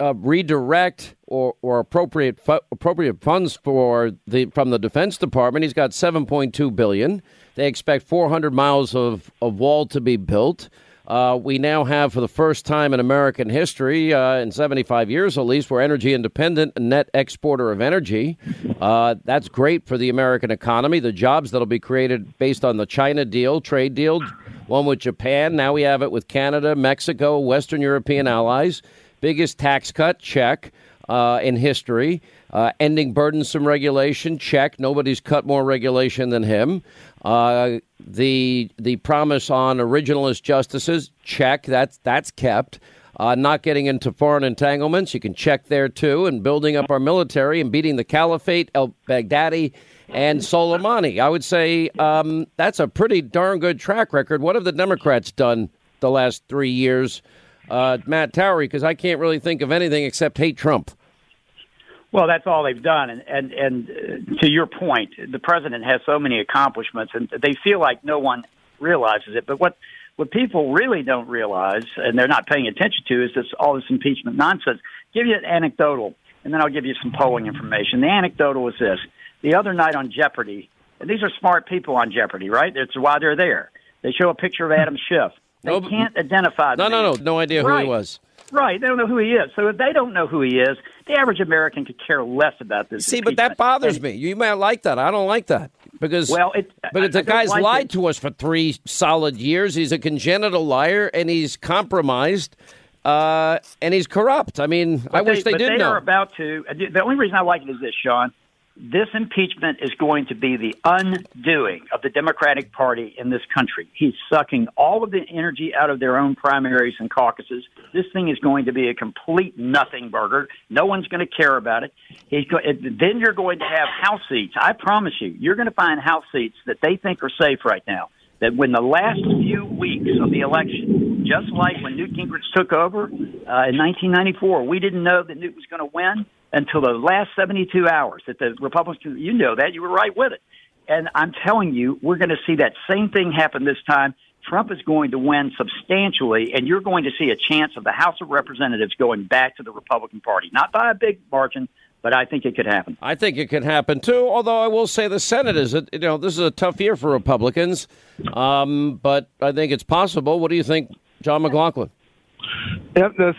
uh, redirect or, or appropriate fu- appropriate funds for the from the Defense Department. He's got 7.2 billion. They expect 400 miles of, of wall to be built. Uh, we now have, for the first time in American history, uh, in 75 years at least, we're energy independent, a net exporter of energy. Uh, that's great for the American economy. The jobs that'll be created based on the China deal, trade deal, one with Japan. Now we have it with Canada, Mexico, Western European allies. Biggest tax cut, check, uh, in history. Uh, ending burdensome regulation, check. Nobody's cut more regulation than him. Uh, the the promise on originalist justices, check. That's that's kept. Uh, not getting into foreign entanglements, you can check there too. And building up our military and beating the caliphate, El Baghdadi, and Soleimani. I would say um, that's a pretty darn good track record. What have the Democrats done the last three years, uh, Matt Towery? Because I can't really think of anything except hate Trump. Well, that's all they've done, and and and uh, to your point, the president has so many accomplishments, and they feel like no one realizes it. But what what people really don't realize, and they're not paying attention to, is this all this impeachment nonsense. Give you an anecdotal, and then I'll give you some polling information. The anecdotal is this: the other night on Jeopardy, and these are smart people on Jeopardy, right? That's why they're there. They show a picture of Adam Schiff. They No, can't identify. No, no, no, no idea who he was. Right, they don't know who he is. So if they don't know who he is, the average American could care less about this. See, but that bothers me. You might like that. I don't like that because Well, it- because I- the I don't guy's like lied it. to us for three solid years. He's a congenital liar and he's compromised. uh, and he's corrupt. I mean, But I wish they, did they know. are about to. The only reason I like it is this, Sean. This impeachment is going to be the undoing of the Democratic Party in this country. He's sucking all of the energy out of their own primaries and caucuses. This thing is going to be a complete nothing burger. No one's going to care about it. He's go- then you're going to have House seats. I promise you, you're going to find House seats that they think are safe right now. That when the last few weeks of the election, just like when Newt Gingrich took over uh, in 1994, we didn't know that Newt was going to win until the last 72 hours. That the Republicans, you know that, you were right with it. And I'm telling you, we're going to see that same thing happen this time. Trump is going to win substantially, and you're going to see a chance of the House of Representatives going back to the Republican Party. Not by a big margin, but I think it could happen. I think it could happen too. Although I will say the Senate is, a, you know, this is a tough year for Republicans, um, but I think it's possible. What do you think, John McLaughlin? Yep, this,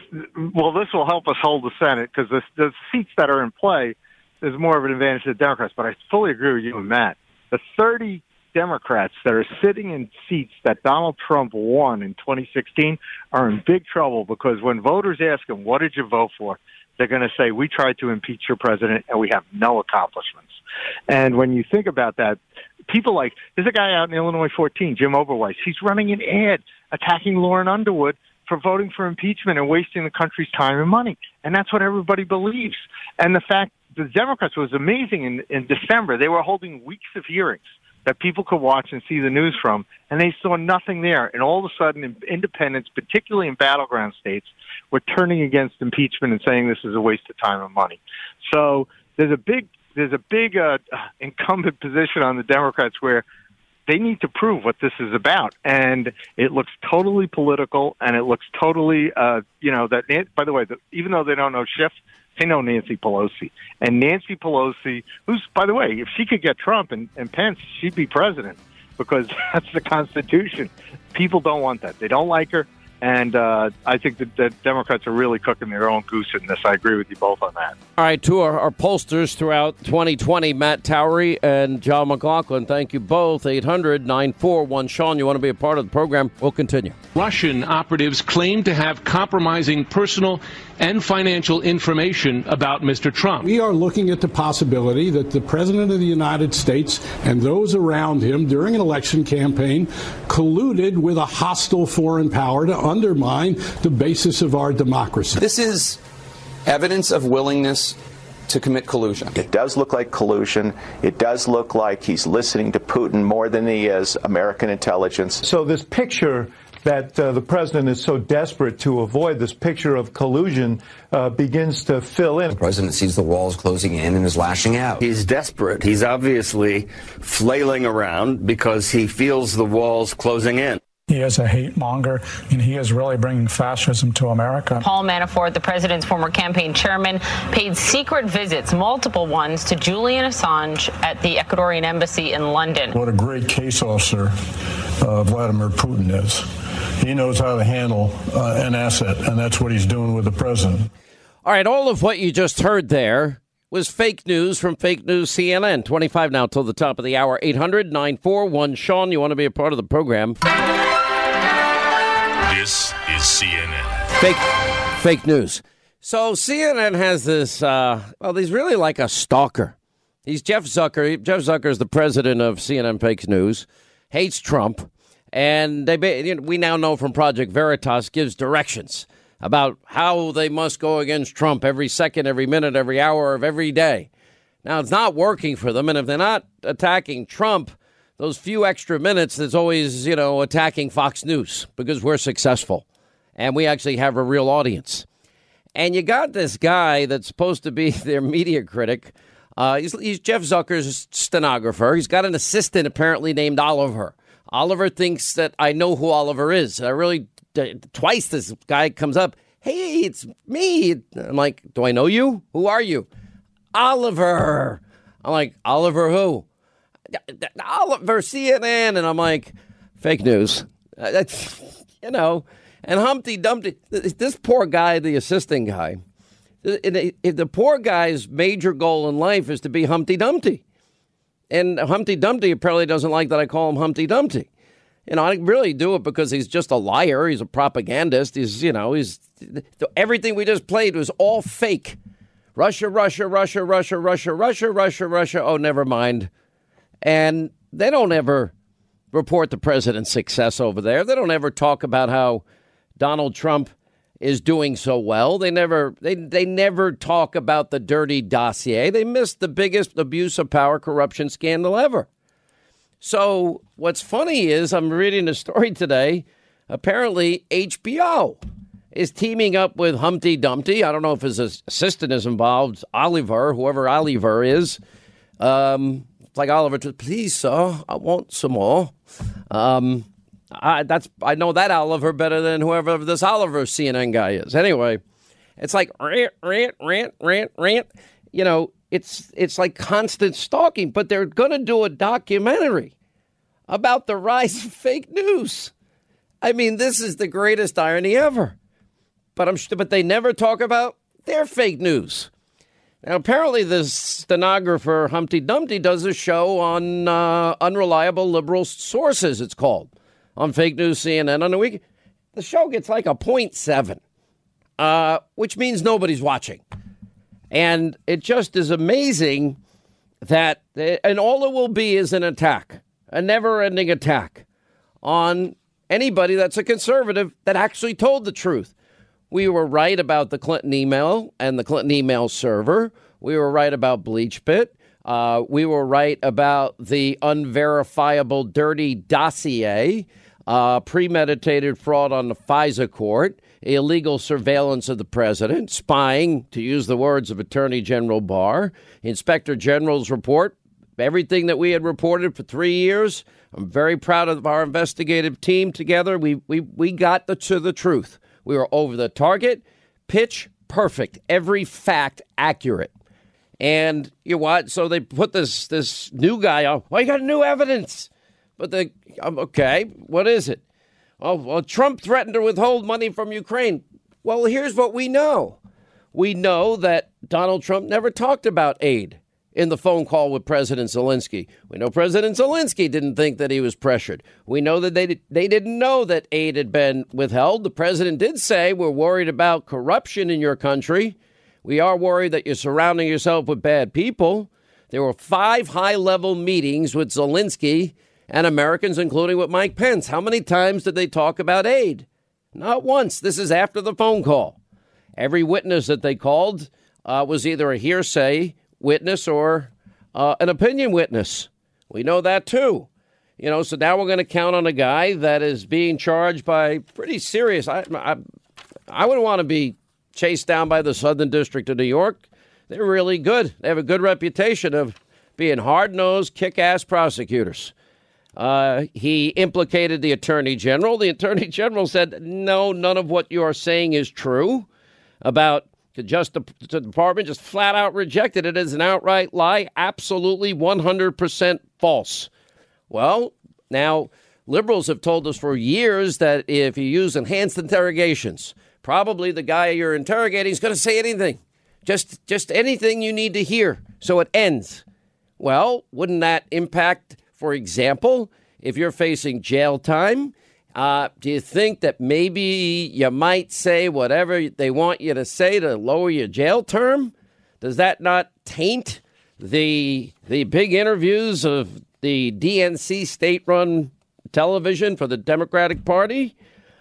well, this will help us hold the Senate because the, the seats that are in play is more of an advantage to the Democrats. But I fully agree with you and Matt. The 30 Democrats that are sitting in seats that Donald Trump won in 2016 are in big trouble because when voters ask them, what did you vote for? They're going to say, we tried to impeach your president and we have no accomplishments. And when you think about that, people like, there's a guy out in Illinois 14, Jim Oberweis. He's running an ad attacking Lauren Underwood for voting for impeachment and wasting the country's time and money. And that's what everybody believes. And the fact the Democrats was amazing in, in December. They were holding weeks of hearings that people could watch and see the news from, and they saw nothing there. And all of a sudden, independents, particularly in battleground states, were turning against impeachment and saying this is a waste of time and money. So there's a big there's a big uh, incumbent position on the Democrats where they need to prove what this is about, and it looks totally political, and it looks totally, uh, you know, that. By the way, the, even though they don't know Schiff, they know Nancy Pelosi, and Nancy Pelosi, who's, by the way, if she could get Trump and, and Pence, she'd be president because that's the Constitution. People don't want that; they don't like her. And uh, I think that the Democrats are really cooking their own goose in this. I agree with you both on that. All right, to our, our pollsters throughout 2020, Matt Towery and John McLaughlin, thank you both. 800 941 Sean, you want to be a part of the program? We'll continue. Russian operatives claim to have compromising personal and financial information about Mr. Trump. We are looking at the possibility that the President of the United States and those around him during an election campaign colluded with a hostile foreign power to undermine the basis of our democracy. This is evidence of willingness to commit collusion. It does look like collusion. It does look like he's listening to Putin more than he is American intelligence. So, this picture that uh, the president is so desperate to avoid, this picture of collusion, uh, begins to fill in. The president sees the walls closing in and is lashing out. He's desperate. He's obviously flailing around because he feels the walls closing in. He is a hate monger, and he is really bringing fascism to America. Paul Manafort, the president's former campaign chairman, paid secret visits, multiple ones, to Julian Assange at the Ecuadorian embassy in London. What a great case officer uh, Vladimir Putin is. He knows how to handle uh, an asset, and that's what he's doing with the president. All right, all of what you just heard there was fake news from fake news CNN. 25 now till the top of the hour. 800 941 Sean, you want to be a part of the program? This is CNN. Fake, fake news. So CNN has this. Uh, well, he's really like a stalker. He's Jeff Zucker. Jeff Zucker is the president of CNN Fake News. Hates Trump, and they you know, we now know from Project Veritas gives directions about how they must go against Trump every second, every minute, every hour of every day. Now it's not working for them, and if they're not attacking Trump, those few extra minutes that's always, you know, attacking Fox News because we're successful and we actually have a real audience. And you got this guy that's supposed to be their media critic. Uh, he's, he's Jeff Zucker's stenographer. He's got an assistant apparently named Oliver. Oliver thinks that I know who Oliver is. I really, twice this guy comes up, hey, it's me. I'm like, do I know you? Who are you? Oliver. I'm like, Oliver who? Oliver CNN, and I'm like, fake news. Uh, That's you know, and Humpty Dumpty. This poor guy, the assistant guy. If the poor guy's major goal in life is to be Humpty Dumpty, and Humpty Dumpty apparently doesn't like that I call him Humpty Dumpty. You know, I really do it because he's just a liar. He's a propagandist. He's, you know, he's everything we just played was all fake. Russia, Russia, Russia, Russia, Russia, Russia, Russia, Russia. Oh, never mind. And they don't ever report the president's success over there. They don't ever talk about how Donald Trump is doing so well. They never they they never talk about the dirty dossier. They missed the biggest abuse of power corruption scandal ever. So what's funny is I'm reading a story today. Apparently HBO is teaming up with Humpty Dumpty. I don't know if his assistant is involved, Oliver, whoever Oliver is. Um, like Oliver, please, sir, I want some more. Um, I, that's I know that Oliver better than whoever this Oliver CNN guy is. Anyway, it's like rant, rant, rant, rant, rant. You know, it's it's like constant stalking. But they're going to do a documentary about the rise of fake news. I mean, this is the greatest irony ever. But I'm but they never talk about their fake news. Now, apparently, the stenographer Humpty Dumpty does a show on uh, unreliable liberal sources. It's called on fake news CNN on the week. The show gets like a 0.7, uh, which means nobody's watching. And it just is amazing that, and all it will be is an attack, a never ending attack on anybody that's a conservative that actually told the truth. We were right about the Clinton email and the Clinton email server. We were right about BleachBit. Uh, we were right about the unverifiable dirty dossier uh, premeditated fraud on the FISA court, illegal surveillance of the president, spying, to use the words of Attorney General Barr, Inspector General's report, everything that we had reported for three years. I'm very proud of our investigative team together. We, we, we got the, to the truth. We were over the target, pitch perfect, every fact accurate. And you know what? So they put this this new guy on. Well, you got new evidence. But the um, okay, what is it? Oh, well, Trump threatened to withhold money from Ukraine. Well, here's what we know. We know that Donald Trump never talked about aid in the phone call with President Zelensky. We know President Zelensky didn't think that he was pressured. We know that they they didn't know that aid had been withheld. The president did say we're worried about corruption in your country. We are worried that you're surrounding yourself with bad people. There were five high-level meetings with Zelensky and Americans, including with Mike Pence. How many times did they talk about aid? Not once. This is after the phone call. Every witness that they called uh, was either a hearsay witness or uh, an opinion witness. We know that too. You know, so now we're going to count on a guy that is being charged by pretty serious. I, I, I wouldn't want to be chased down by the Southern District of New York. They're really good. They have a good reputation of being hard nosed, kick ass prosecutors. Uh, he implicated the attorney general. The attorney general said, "No, none of what you are saying is true." About the Justice Department just flat out rejected it as an outright lie, absolutely 100% false. Well, now liberals have told us for years that if you use enhanced interrogations, probably the guy you're interrogating is going to say anything, just just anything you need to hear, so it ends. Well, wouldn't that impact? For example, if you're facing jail time, uh, do you think that maybe you might say whatever they want you to say to lower your jail term? Does that not taint the the big interviews of the DNC state-run television for the Democratic Party?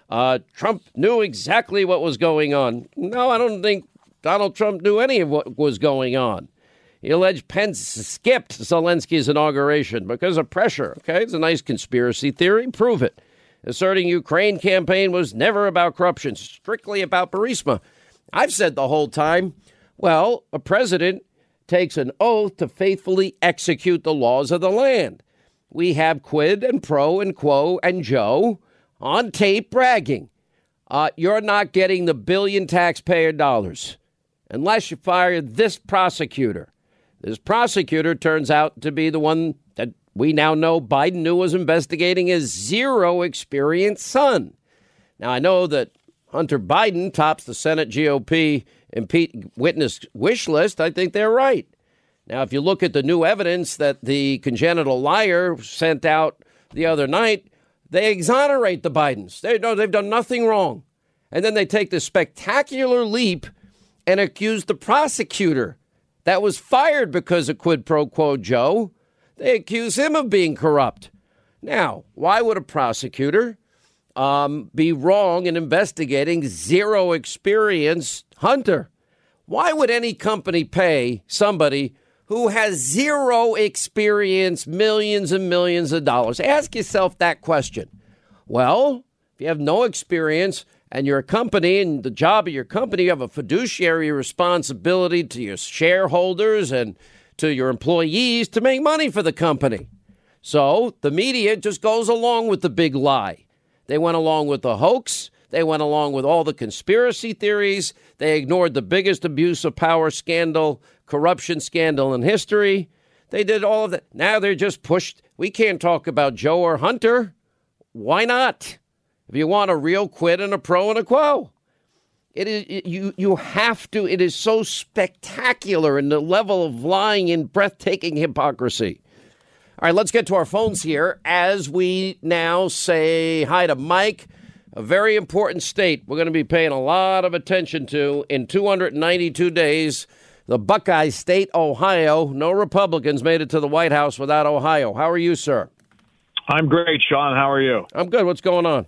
Uh, Trump knew exactly what was going on. No, I don't think Donald Trump knew any of what was going on. He alleged Pence skipped Zelensky's inauguration because of pressure. Okay, it's a nice conspiracy theory. Prove it. Asserting Ukraine campaign was never about corruption, strictly about Burisma. I've said the whole time, well, a president takes an oath to faithfully execute the laws of the land. We have Quid and Pro and Quo and Joe on tape bragging. Uh, you're not getting the billion taxpayer dollars unless you fire this prosecutor. This prosecutor turns out to be the one that we now know Biden knew was investigating his zero experience son. Now, I know that Hunter Biden tops the Senate GOP impe- witness wish list. I think they're right. Now, if you look at the new evidence that the congenital liar sent out the other night, They exonerate the Bidens. They know they've done nothing wrong. And then they take this spectacular leap and accuse the prosecutor that was fired because of quid pro quo Joe. They accuse him of being corrupt. Now, why would a prosecutor um, be wrong in investigating zero experience Hunter? Why would any company pay somebody who has zero experience millions and millions of dollars? Ask yourself that question. Well, if you have no experience and you're a company and the job of your company, you have a fiduciary responsibility to your shareholders and to your employees to make money for the company. So the media just goes along with the big lie. They went along with the hoax. They went along with all the conspiracy theories. They ignored the biggest abuse of power scandal, corruption scandal in history. They did all of that. Now they're just pushed. We can't talk about Joe or Hunter. Why not? If you want a real quid and a pro and a quo. It is it, you you have to it is so spectacular in the level of lying and breathtaking hypocrisy. All right, let's get to our phones here as we now say hi to Mike, a very important state we're going to be paying a lot of attention to in 292 days. The Buckeye State, Ohio. No Republicans made it to the White House without Ohio. How are you, sir? I'm great, Sean. How are you? I'm good. What's going on?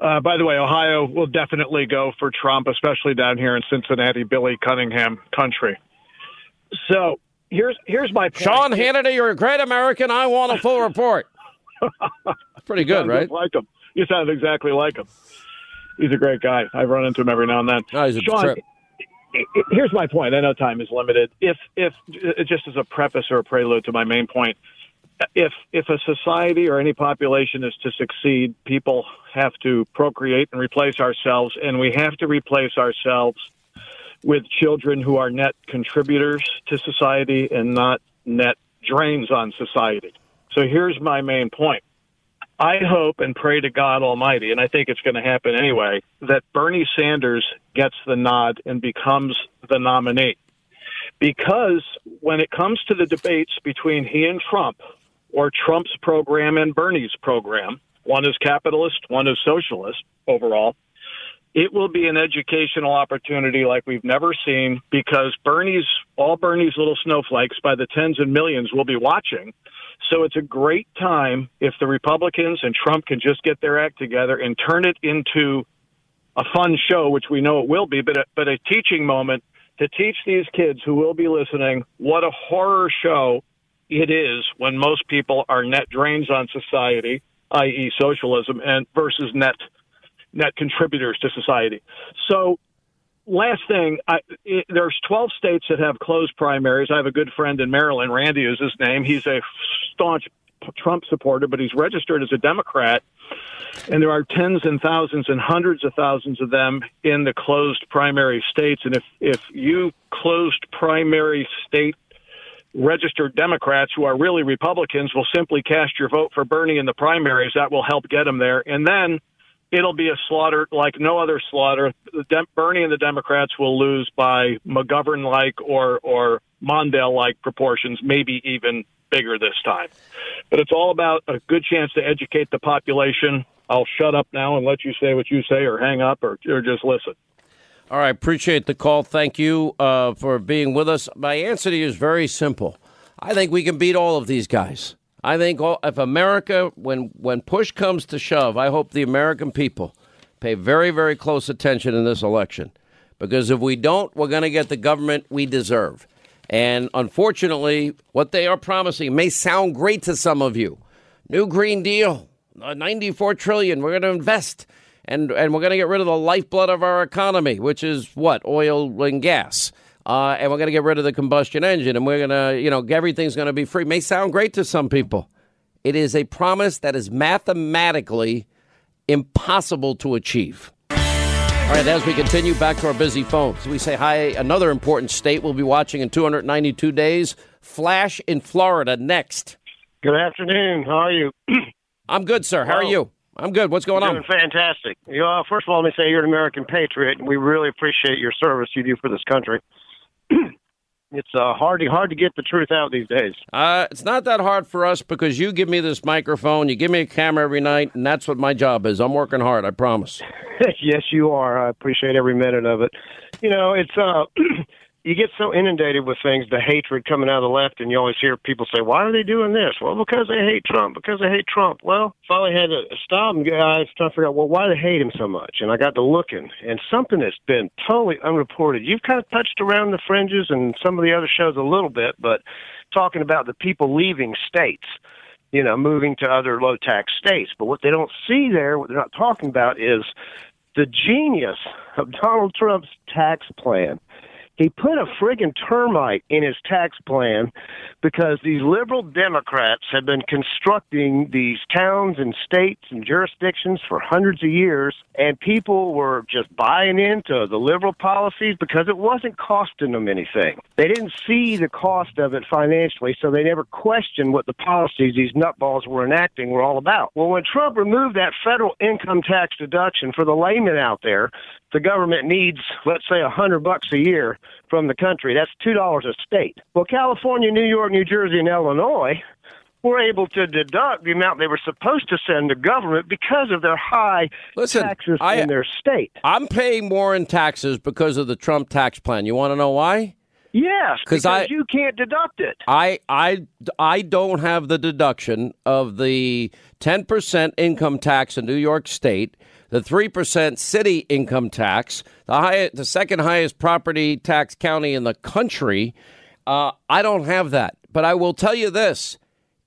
Uh, by the way, Ohio will definitely go for Trump, especially down here in Cincinnati, Billy Cunningham country. So here's here's my point. Sean Hannity, you're a great American. I want a full report. Pretty good, right? Like him. You sound exactly like him. He's a great guy. I run into him every now and then. Oh, he's a Sean, trip. here's my point. I know time is limited. If if uh, just as a preface or a prelude to my main point, if if a society or any population is to succeed, people have to procreate and replace ourselves, and we have to replace ourselves with children who are net contributors to society and not net drains on society. So here's my main point. I hope and pray to God Almighty, and I think it's going to happen anyway, that Bernie Sanders gets the nod and becomes the nominee. Because when it comes to the debates between he and Trump, or Trump's program and Bernie's program, one is capitalist, one is socialist overall, it will be an educational opportunity like we've never seen because Bernie's, all Bernie's little snowflakes by the tens and millions will be watching. So it's a great time if the Republicans and Trump can just get their act together and turn it into a fun show, which we know it will be, but a, but a teaching moment to teach these kids who will be listening what a horror show it is when most people are net drains on society, i.e., socialism, and versus net net contributors to society. So last thing, I, it, there's 12 states that have closed primaries. I have a good friend in Maryland, Randy is his name. He's a staunch Trump supporter, but he's registered as a Democrat. And there are tens and thousands and hundreds of thousands of them in the closed primary states. And if, if you closed primary state registered Democrats who are really Republicans will simply cast your vote for Bernie in the primaries, that will help get him there. And then it'll be a slaughter like no other slaughter. Bernie and the Democrats will lose by McGovern like or or Mondale like proportions, maybe even bigger this time. But it's all about a good chance to educate the population. I'll shut up now and let you say what you say, or hang up, or, or just listen. All right, appreciate the call. Thank you uh, for being with us. My answer to you is very simple. I think we can beat all of these guys. I think all, if America, when when push comes to shove, I hope the American people pay very very close attention in this election, because if we don't, we're going to get the government we deserve. And unfortunately, what they are promising may sound great to some of you. New Green Deal, uh, 94 trillion. We're going to invest and and we're going to get rid of the lifeblood of our economy, which is what oil and gas. Uh, and we're going to get rid of the combustion engine, and we're going to, you know, everything's going to be free. May sound great to some people. It is a promise that is mathematically impossible to achieve. All right, as we continue back to our busy phones, we say hi. Another important state we'll be watching in 292 days. Flash in Florida next. Good afternoon. How are you? I'm good, sir. How are you? I'm good. What's going You're on? Doing fantastic. You know, first of all, let me say you're an American patriot, and we really appreciate your service you do for this country. It's uh, hard to hard to get the truth out these days. Uh, it's not that hard for us because you give me this microphone, you give me a camera every night, and that's what my job is. I'm working hard, I promise. yes, you are. I appreciate every minute of it. You know, it's uh, you get so inundated with things, the hatred coming out of the left, and you always hear people say, "Why are they doing this?" Well, because they hate Trump. Because they hate Trump. Well, finally had to stop and guys trying to figure out, well, why they hate him so much? And I got to looking, and something that's been totally unreported. You've kind of touched around the fringes and some of the other shows a little bit, but talking about the people leaving states you know, moving to other low tax states. But what they don't see there, what they're not talking about is the genius of Donald Trump's tax plan. He put a friggin' termite in his tax plan because these liberal Democrats have been constructing these towns and states and jurisdictions for hundreds of years, and people were just buying into the liberal policies because it wasn't costing them anything. They didn't see the cost of it financially, so they never questioned what the policies these nutballs were enacting were all about. Well, when Trump removed that federal income tax deduction for the layman out there, the government needs, let's say, a hundred bucks a year from the country. That's two dollars a state. Well, California, New York, New Jersey, and Illinois were able to deduct the amount they were supposed to send to government because of their high Listen, taxes I- in their state. I'm paying more in taxes because of the Trump tax plan. You want to know why? Yes, because I- you can't deduct it. I I I don't have the deduction of the 10% income tax in New York State, the 3% city income tax, the high, the second highest property tax county in the country. Uh, I don't have that, but I will tell you this: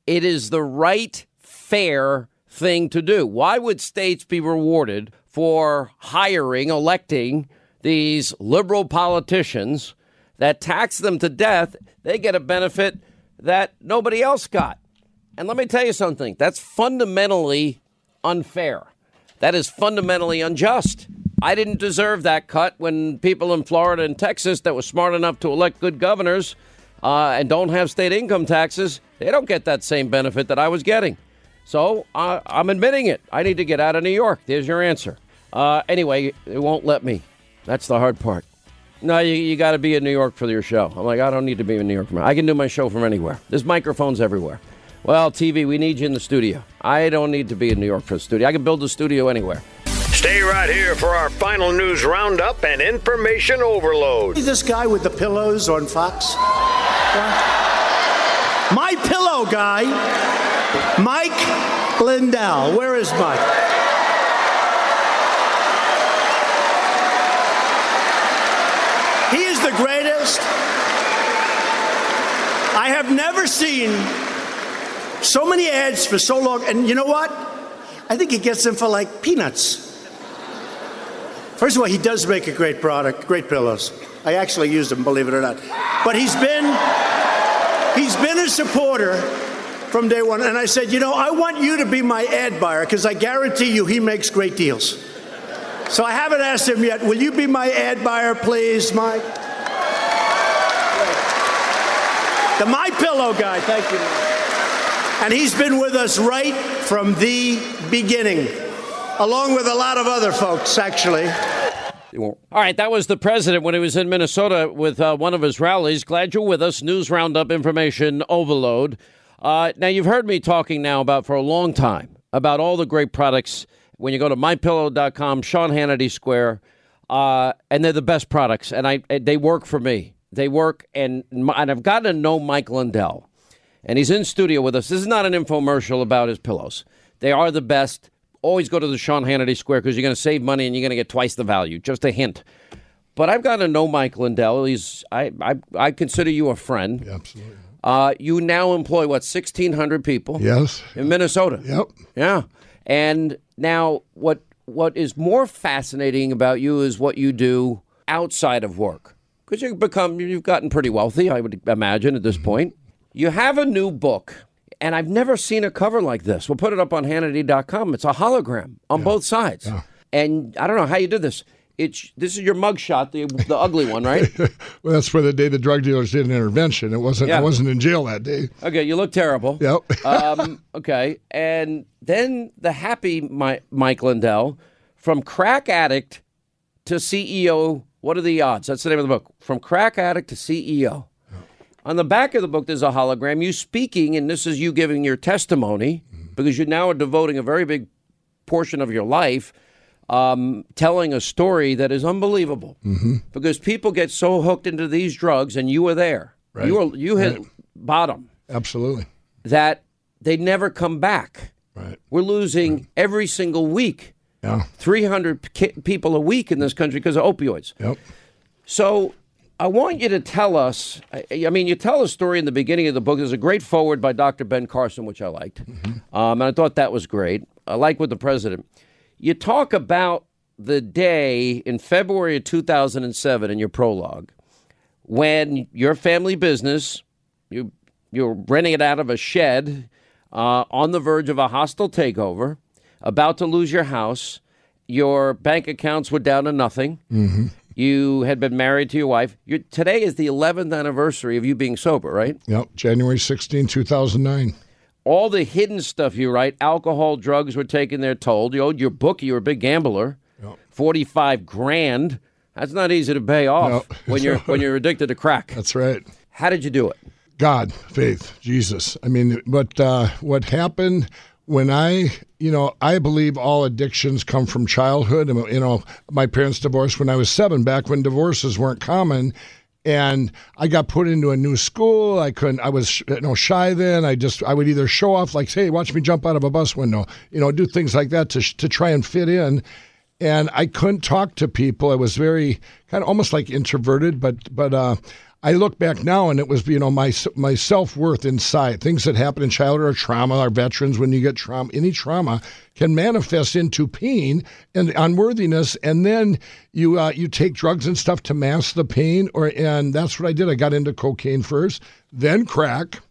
it is the right, fair thing to do. Why would states be rewarded for hiring, electing these liberal politicians that tax them to death? They get a benefit that nobody else got. And let me tell you something that's fundamentally unfair. That is fundamentally unjust. I didn't deserve that cut when people in Florida and Texas that were smart enough to elect good governors uh, and don't have state income taxes, they don't get that same benefit that I was getting. So uh, I'm admitting it. I need to get out of New York. There's your answer. Uh, anyway, it won't let me. That's the hard part. No, you, you got to be in New York for your show. I'm like, I don't need to be in New York. I can do my show from anywhere. There's microphones everywhere. Well, TV, we need you in the studio. I don't need to be in New York for the studio. I can build a studio anywhere. Stay right here for our final news roundup and information overload. See this guy with the pillows on Fox? My pillow guy, Mike Lindell. Where is Mike? He is the greatest. I have never seen so many ads for so long. And you know what? I think he gets them for like peanuts. First of all, he does make a great product, great pillows. I actually use them, believe it or not. But he's been he's been a supporter from day one. And I said, you know, I want you to be my ad buyer because I guarantee you he makes great deals. So I haven't asked him yet. Will you be my ad buyer, please, Mike? The My Pillow guy. Thank you. And he's been with us right from the beginning, along with a lot of other folks, actually. All right, that was the president when he was in Minnesota with uh, one of his rallies. Glad you're with us. News roundup, information overload. Uh, now you've heard me talking now about for a long time about all the great products. When you go to mypillow.com, Sean Hannity Square, uh, and they're the best products, and I they work for me. They work, and and I've gotten to know Mike Lindell, and he's in studio with us. This is not an infomercial about his pillows. They are the best. Always go to the Sean Hannity Square because you're going to save money and you're going to get twice the value. Just a hint. But I've got to know Mike Lindell. He's I I, I consider you a friend. absolutely. Uh, you now employ what sixteen hundred people? Yes. in Minnesota. Yep. Yeah, and now what? What is more fascinating about you is what you do outside of work, because you've become you've gotten pretty wealthy. I would imagine at this point. You have a new book, and I've never seen a cover like this. We'll put it up on Hannity.com. It's a hologram on both sides, and I don't know how you did this. It's this is your mugshot, the the ugly one, right? Well, that's for the day the drug dealers did an intervention. It wasn't. Yeah. I wasn't in jail that day. Okay, you look terrible. Yep. um, okay, and then the happy Mi- Mike Lindell, from crack addict to CEO. What are the odds? That's the name of the book. From crack addict to CEO. On the back of the book, there's a hologram. You speaking, and this is you giving your testimony because you now are devoting a very big portion of your life um, telling a story that is unbelievable. Mm-hmm. Because people get so hooked into these drugs, and you were there. Right. You were you hit Right. bottom Absolutely. that they never come back. Right. We're losing every single week. Yeah. 300 ki- people a week in this country because of opioids. Yep. So I want you to tell us. I, I mean, you tell a story in the beginning of the book. There's a great foreword by Dr. Ben Carson, which I liked, Mm-hmm. um, and I thought that was great. I like with the president. You talk about the day in February of 2007 in your prologue when your family business, you you're renting it out of a shed uh, on the verge of a hostile takeover, about to lose your house. Your bank accounts were down to nothing. Mm-hmm. You had been married to your wife. you today is the 11th anniversary of you being sober, right? Yep. January 16, 2009. All the hidden stuff you write, alcohol, drugs were taking their toll. You owed your book. You were a big gambler. Yep. 45 grand. That's not easy to pay off No. when you're when you're addicted to crack. That's right. How did you do it? God, faith, Jesus. I mean, but uh, what happened when I, you know, I believe all addictions come from childhood. You know, my parents divorced when I was seven, back when divorces weren't common. And I got put into a new school. I couldn't. I was you know shy then. I just I would either show off like, hey, watch me jump out of a bus window, you know, do things like that to to try and fit in and I couldn't talk to people. I was very kind of almost like introverted, but but uh, I look back now and it was you know my my self worth inside things that happen in childhood or trauma. Our veterans, when you get trauma, any trauma can manifest into pain and unworthiness, and then you uh, you take drugs and stuff to mask the pain. Or and that's what I did. I got into cocaine first, then crack.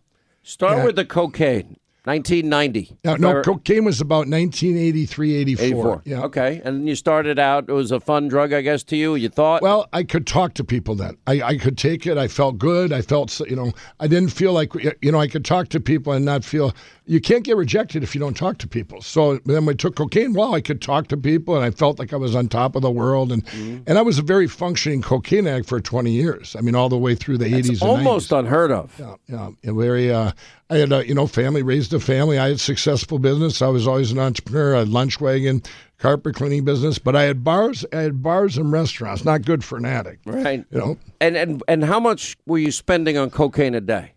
Start Yeah. with the cocaine. 1990. No, no, cocaine was about 1983, 84. 84. Yeah. Okay. And you started out, it was a fun drug, I guess, to you. You thought? Well, I could talk to people then. I, I could take it. I felt good. I felt, you know, I didn't feel like, you know, I could talk to people and not feel, you can't get rejected if you don't talk to people. So then we took cocaine. Well, I could talk to people and I felt like I was on top of the world. And, Mm-hmm. and I was a very functioning cocaine addict for 20 years. I mean, all the way through the 80s and 90s. almost unheard of. Yeah, yeah. Very, uh, I had a, you know, family, raised a family. I had successful business. I was always an entrepreneur. I had lunch wagon, carpet cleaning business, but I had bars, I had bars and restaurants. Not good for an addict. Right. You know, And, and, and how much were you spending on cocaine a day?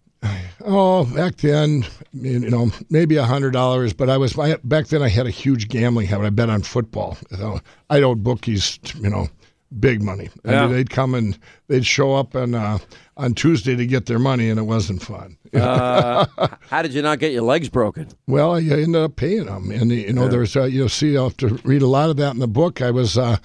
Oh, back then, you know, maybe a hundred dollars. But I was I, back then. I had a huge gambling habit. I bet on football. So I owed bookies, you know, big money. I Yeah. mean, they'd come and they'd show up on uh, on Tuesday to get their money, and it wasn't fun. Uh, how did you not get your legs broken? Well, I ended up paying them, and you know, there's uh, you'll see. You'll have to read a lot of that in the book. I was uh,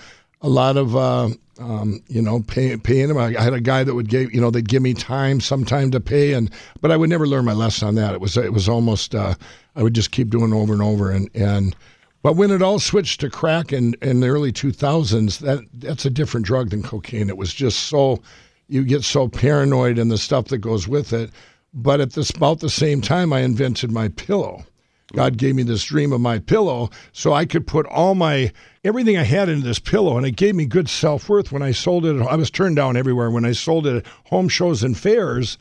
a lot of uh, um, you know pay, paying them. I, I had a guy that would give you know they'd give me time, some time to pay, and but I would never learn my lesson on that. It was it was almost uh, I would just keep doing over and over, and and. But when it all switched to crack in, in the early 2000s, that that's a different drug than cocaine. It was just so you get so paranoid and the stuff that goes with it. But at this about the same time, I invented my pillow. God gave me this dream of my pillow so I could put all my everything I had into this pillow, and it gave me good self worth when I sold it. I was turned down everywhere when I sold it at home shows and fairs.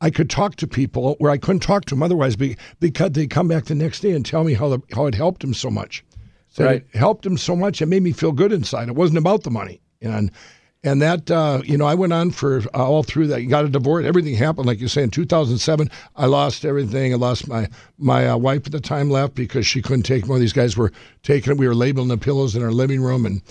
I could talk to people where I couldn't talk to them otherwise be, because they come back the next day and tell me how the, how it helped them so much. Said Right. It helped them so much. It made me feel good inside. It wasn't about the money. And and that uh, you know I went on for uh, all through that. You got a divorce. Everything happened like you say in 2007. I lost everything. I lost my my uh, wife at the time left because she couldn't take more. These guys were taking it. We were labeling the pillows in our living room and.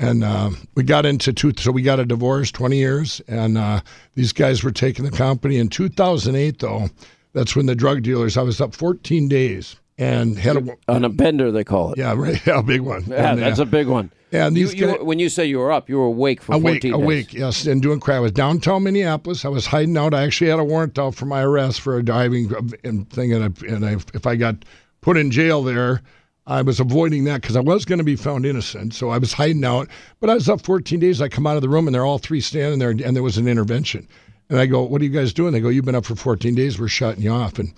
And uh, we got into two, so we got a divorce, 20 years, and uh, these guys were taking the company. In 2008, though, that's when the drug dealers. I was up 14 days and had a On a bender, they call it. yeah, right, yeah, a big one. Yeah, And, uh, that's a big one. And these you, guys- when you say you were up, you were awake for awake, 14 days. awake, yes, and doing crap. I was downtown Minneapolis. I was hiding out. I actually had a warrant out for my arrest for a diving uh, and thing, and, I, and I, if I got put in jail there, I was avoiding that because I was going to be found innocent. So I was hiding out. But I was up 14 days. I come out of the room, and they're all three standing there, and there was an intervention. And I go, "What are you guys doing?" They go, "You've been up for 14 days. We're shutting you off." And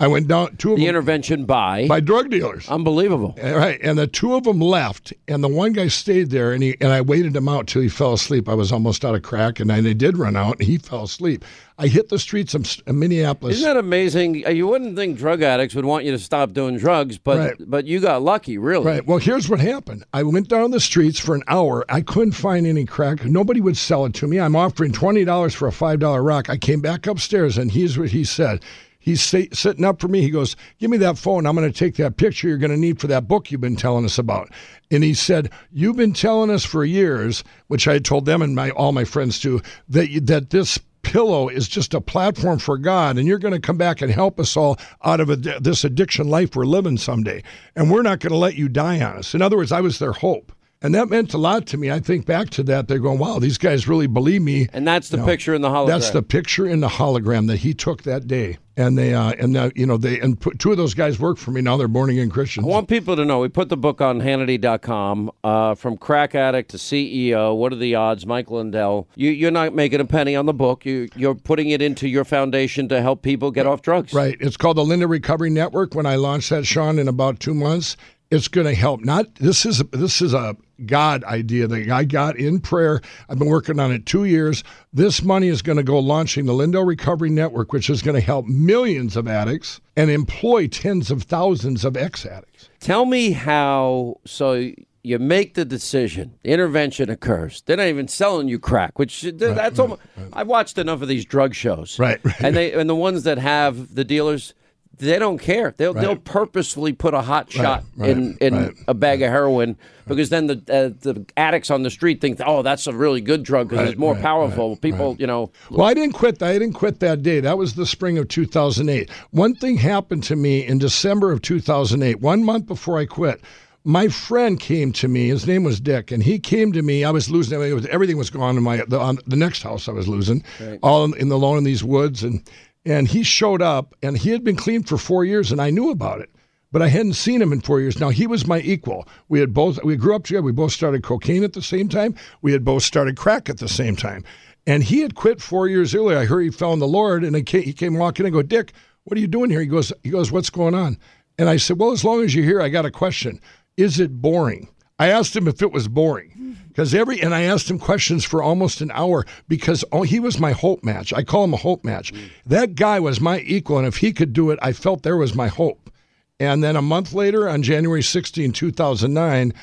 I went down two of The them intervention by by drug dealers. Unbelievable. Uh, Right, and the two of them left, and the one guy stayed there, and he and I waited him out till he fell asleep. I was almost out of crack, and then they did run out, and he fell asleep. I hit the streets of, of Minneapolis. Isn't that amazing? Uh, You wouldn't think drug addicts would want you to stop doing drugs, but Right. but you got lucky, really. Right. Well, here's what happened. I went down the streets for an hour. I couldn't find any crack. Nobody would sell it to me. I'm offering twenty dollars for a five dollar rock. I came back upstairs, and here's what he said. He's sit- sitting up for me. He goes, "Give me that phone. I'm going to take that picture you're going to need for that book you've been telling us about." And he said, "You've been telling us for years, which I told them and my all my friends too, that you, that this." Pillow is just a platform for God, and you're going to come back and help us all out of a, this addiction life we're living someday. And we're not going to let you die on us. In other words, I was their hope. And that meant a lot to me. I think back to that. They're going, wow, these guys really believe me. And that's the You know, picture in the hologram. That's the picture in the hologram that he took that day. And they, uh, and uh, you know, they, and put, two of those guys work for me now. They're born again Christians. I want people to know we put the book on Hannity.com. Uh, from crack addict to CEO, what are the odds? Mike Lindell. You, you're not making a penny on the book. You, you're putting it into your foundation to help people get off drugs. Right. It's called the Lindell Recovery Network. When I launched that, Sean, in about two months, it's going to help. Not this is a, this is a God idea that I got in prayer. I've been working on it two years. This money is going to go launching the Lindell Recovery Network, which is going to help millions of addicts and employ tens of thousands of ex addicts. Tell me how. So you make the decision, intervention occurs. They're not even selling you crack, which that's almost. I've watched enough of these drug shows, right? and they and the ones that have the dealers. They don't care. They'll they'll purposefully put a hot shot right, in in right. a bag of heroin because then the uh, the addicts on the street think, oh, that's a really good drug because Right, it's more right, powerful. People, you know, Well, I didn't quit. I didn't quit that day. That was the spring of 2008. One thing happened to me in December of 2008. One month before I quit, my friend came to me. His name was Dick, and he came to me. I was losing everything. Was, everything was gone in my the, on the next house. I was losing Right. all in, in the alone in these woods, and and he showed up, and he had been clean for four years, and I knew about it. But I hadn't seen him in four years. Now he was my equal. We had both we grew up together. We both started cocaine at the same time. We had both started crack at the same time. And he had quit four years earlier. I heard he found the Lord, and he came walking in and go, Dick, what are you doing here? He goes, he goes, what's going on? And I said, well, as long as you're here, I got a question. Is it boring? I asked him if it was boring because every and I asked him questions for almost an hour because oh, he was my hope match. I call him a hope match. That guy was my equal, and if he could do it, I felt there was my hope. And then a month later, on January 16, 2009,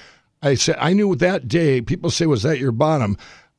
I said, I knew that day, people say, was that your bottom?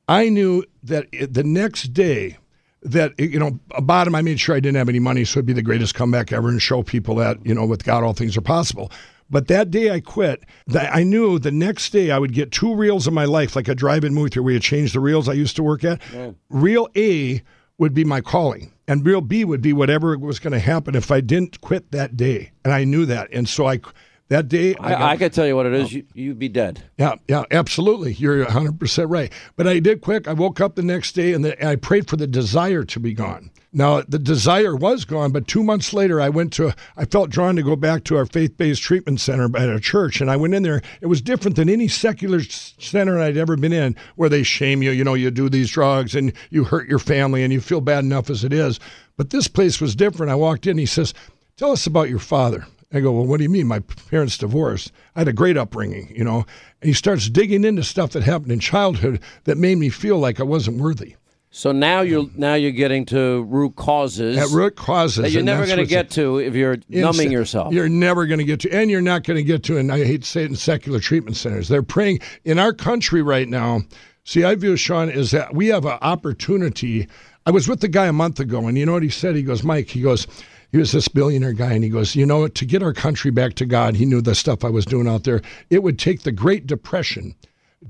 I knew that it, the next day, that, you know, a bottom, I made sure I didn't have any money, so it'd be the greatest comeback ever and show people that, you know, with God, all things are possible. But that day I quit, that I knew the next day I would get two reels of my life, like a drive-in movie theater where you change the reels I used to work at. Reel A would be my calling, and reel B would be whatever was going to happen if I didn't quit that day, and I knew that, and so I that day I, got- I could tell you what it is. Oh. You, you'd be dead. yeah, yeah, absolutely. You're 100% right. But I did quick. I woke up the next day and, the, and I prayed for the desire to be gone. Now, the desire was gone, but two months later, I went to, I felt drawn to go back to our faith based treatment center at a church. And I went in there. It was different than any secular center I'd ever been in where they shame you. You know, you do these drugs and you hurt your family and you feel bad enough as it is. But this place was different. I walked in, he says, Tell us about your father. I go, well, what do you mean? My parents divorced. I had a great upbringing, you know. And he starts digging into stuff that happened in childhood that made me feel like I wasn't worthy. So now you're now you're getting to root causes. At root causes. that you're never going to get to if you're numbing yourself. You're never going to get to, and you're not going to get to, and I hate to say it in secular treatment centers. They're praying in our country right now. See, I view Sean is that we have an opportunity. I was with the guy a month ago, and you know what he said? He goes, Mike, he goes, he was this billionaire guy, and he goes, you know, to get our country back to God, he knew the stuff I was doing out there. It would take the Great Depression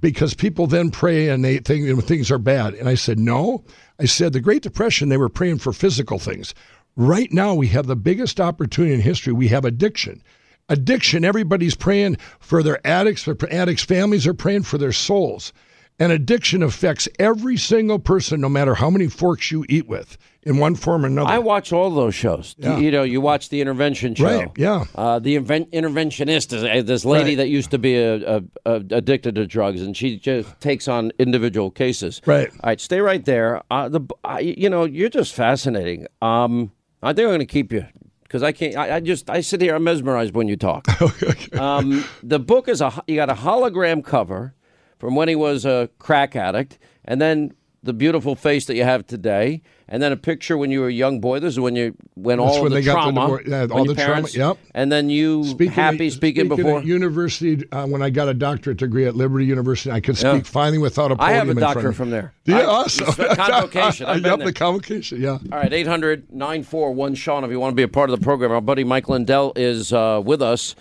because people then pray and they think things are bad. And I said, no. I said, the Great Depression, they were praying for physical things. Right now, we have the biggest opportunity in history. We have addiction. Addiction, everybody's praying for their addicts, their addicts' families are praying for their souls. And addiction affects every single person, no matter how many forks you eat with, in one form or another. I watch all those shows. Yeah. You know, you watch the intervention show. Right, yeah. Uh, the inven- interventionist is uh, this lady Right. that used to be a, a, a addicted to drugs, and she just takes on individual cases. Right. All right, stay right there. Uh, the uh, you know, you're just fascinating. Um, I think I'm going to keep you because I can't. I, I, just I sit here. I'm mesmerized when you talk. um, the book is a you got a hologram cover from when he was a crack addict, and then the beautiful face that you have today, and then a picture when you were a young boy. This is when you when That's all when the got the trauma, yeah, all the trauma, yep. and then you happy at- speaking, before. university uh, when I got a doctorate degree at Liberty University. I could speak Yeah. finally without a I podium. have a doctor of from there. Yeah, I- awesome. Convocation. Been yep, the convocation. Yeah. All right, 800 941 Sean, if you want to be a part of the program. Our buddy Mike Lindell is uh, with us.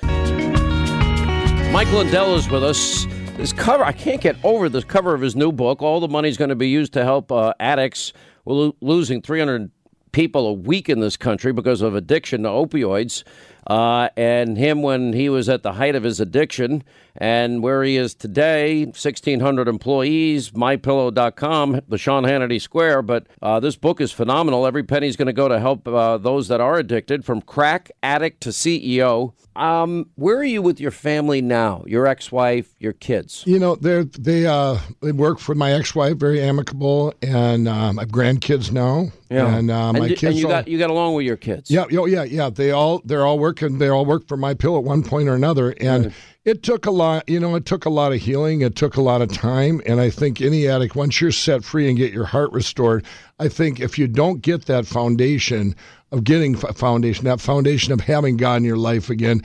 Mike Lindell is with us. This cover, I can't get over this cover of his new book. All the money's going to be used to help uh, addicts. We're lo- losing 300 people a week in this country because of addiction to opioids. Uh, and him when he was at the height of his addiction, and where he is today, 1,600 employees, mypillow.com, the Sean Hannity Square. But uh, this book is phenomenal. Every penny is going to go to help uh, those that are addicted, from crack addict to CEO. Um, where are you with your family now? Your ex-wife, your kids? You know, they they uh they work for my ex-wife, very amicable, and um, I have grandkids now. yeah. and uh, my and, kids. and you all- got you got along with your kids. Yeah, oh yeah, yeah. They all they're all working. And they all work for my pill at one point or another, and it took a lot. You know, it took a lot of healing. It took a lot of time, and I think any addict, once you're set free and get your heart restored, I think if you don't get that foundation of getting foundation, that foundation of having God in your life again.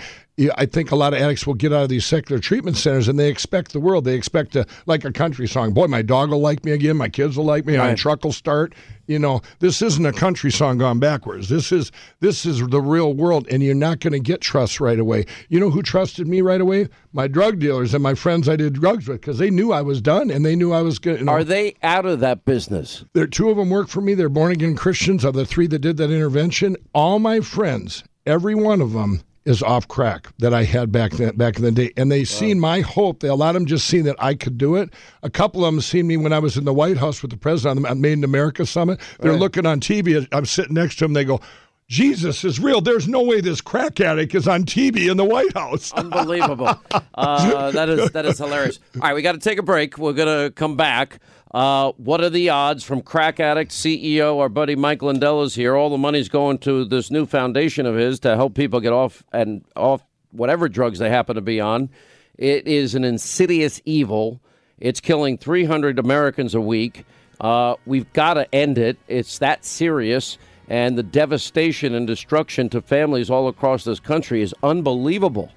I think a lot of addicts will get out of these secular treatment centers and they expect the world. They expect to, like a country song. Boy, my dog will like me again. My kids will like me. My truck will start. You know, this isn't a country song gone backwards. This is this is the real world, and you're not going to get trust right away. You know who trusted me right away? My drug dealers and my friends I did drugs with because they knew I was done and they knew I was good. You know, Are they out of that business? there, two of them work for me. They're born again Christians. Of the three that did that intervention, all my friends, every one of them is off crack that I had back then, back in the day, and they seen my hope. They a lot of them just seen that I could do it. A couple of them seen me when I was in the White House with the president on the Made in America summit. They're Right. looking on TV. I'm sitting next to them. They go. Jesus is real. There's no way this crack addict is on TV in the White House. Unbelievable. Uh, that is that is hilarious. All right, we got to take a break. We're gonna come back. Uh, what are the odds from crack addict CEO? Our buddy Mike Lindell is here. All the money's going to this new foundation of his to help people get off and off whatever drugs they happen to be on. It is an insidious evil. It's killing 300 Americans a week. Uh, we've got to end it. It's that serious. And the devastation and destruction to families all across this country is unbelievable.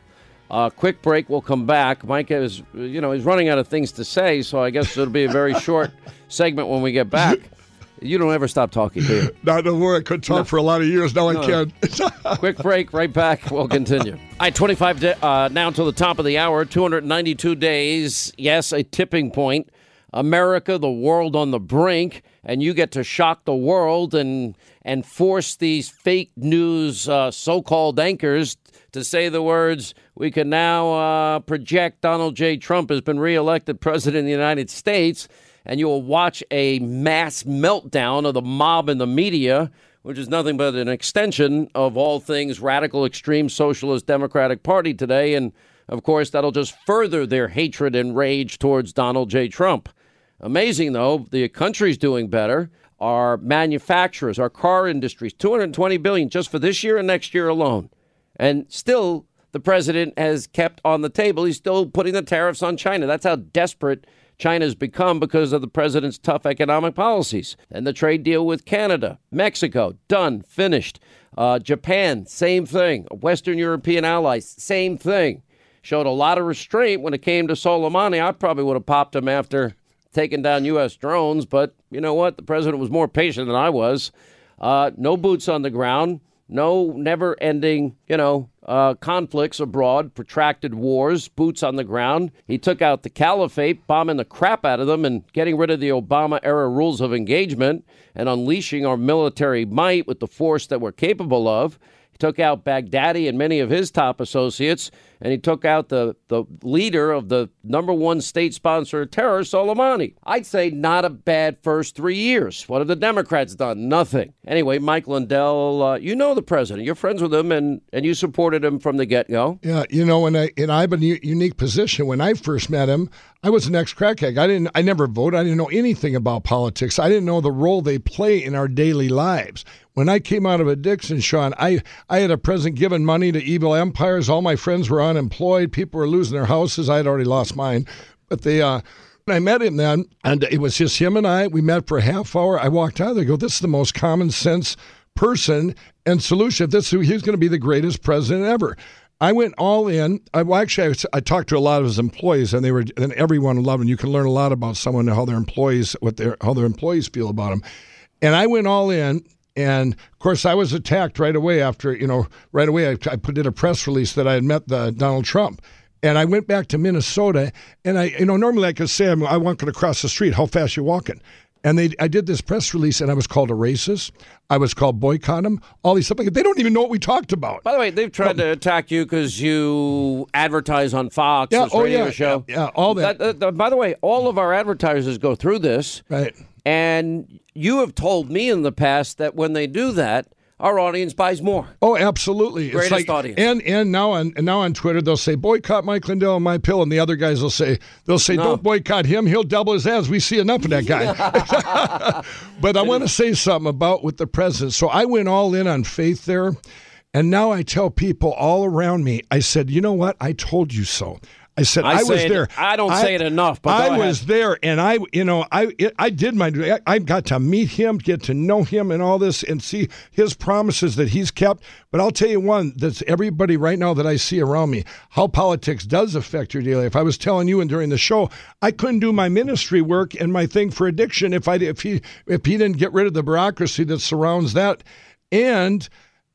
Uh, quick break. We'll come back. Mike is, you know, he's running out of things to say, so I guess it'll be a very short segment when we get back. You don't ever stop talking, do you? Not no more. I could talk for a lot of years. Now No. I can. Quick break, right back. We'll continue. All right, 25 da- uh, now until the top of the hour, 292 days. Yes, a tipping point. America, the world on the brink, and you get to shock the world and and force these fake news uh, so-called anchors to say the words. We can now uh, project Donald J. Trump has been reelected president of the United States, and you will watch a mass meltdown of the mob and the media which is nothing but an extension of all things radical, extreme, socialist, Democratic Party today. And of course, that'll just further their hatred and rage towards Donald J. Trump. Amazing, though, the country's doing better. Our manufacturers, our car industries, 220 billion just for this year and next year alone. And still, the president has kept on the table. He's still putting the tariffs on China. That's how desperate China's become because of the president's tough economic policies. And the trade deal with Canada, Mexico, done, finished. Uh, Japan, same thing. Western European allies, same thing. Showed a lot of restraint when it came to Soleimani. I probably would have popped him after taking down U.S. drones, but you know what? The president was more patient than I was. Uh, no boots on the ground, no never ending, you know, uh, conflicts abroad, protracted wars, boots on the ground. He took out the caliphate, bombing the crap out of them and getting rid of the Obama era rules of engagement and unleashing our military might with the force that we're capable of. He took out Baghdadi and many of his top associates, and he took out the, the leader of the number one state sponsor of terror, Soleimani. I'd say not a bad first three years. What have the Democrats done? Nothing. Anyway, Mike Lindell, uh, you know the president. You're friends with him, and, and you supported him from the get go. Yeah, you know, and I and I'm in a unique position. When I first met him, I was an ex crackhead. I didn't, I never voted. I didn't know anything about politics. I didn't know the role they play in our daily lives. When I came out of addiction, Sean, I, I had a present giving money to evil empires. All my friends were unemployed. People were losing their houses. I had already lost mine. But they, uh, I met him then, and it was just him and I. We met for a half hour. I walked out of there. I go, this is the most common sense person and solution. This he was going to be the greatest president ever. I went all in. I well, actually I, I, talked to a lot of his employees, and they were and everyone loved him. You can learn a lot about someone how their employees what their how their employees feel about him. And I went all in. And of course, I was attacked right away after, you know, right away I, I put in a press release that I had met the Donald Trump. And I went back to Minnesota, and I, you know, normally I could say I'm, I walking across the street. How fast you walking? And they, I did this press release, and I was called a racist. I was called boycott them. All these stuff. Like, they don't even know what we talked about. By the way, they've tried oh. to attack you because you advertise on Fox. Yeah, oh yeah, show. Yeah, yeah, all that. That, that. By the way, all of our advertisers go through this. Right. And you have told me in the past that when they do that, our audience buys more. Oh, absolutely. Greatest it's like, audience. And and now on and now on Twitter they'll say boycott Mike Lindell and my pill, and the other guys will say they'll say No. don't boycott him. He'll double his ads. We see enough of that guy. but I want to say something about with the president. So I went all in on faith there, and now I tell people all around me. I said, you know what? I told you so. I said I I, was it- there. I don't say it enough, but I go ahead. was there, and I, you know, I, it, I did my, I got to meet him, get to know him, and all this, and see his promises that he's kept. But I'll tell you one that's everybody right now that I see around me, how politics does affect your daily life. I was telling you, and during the show, I couldn't do my ministry work and my thing for addiction if I, if he, if he didn't get rid of the bureaucracy that surrounds that, and.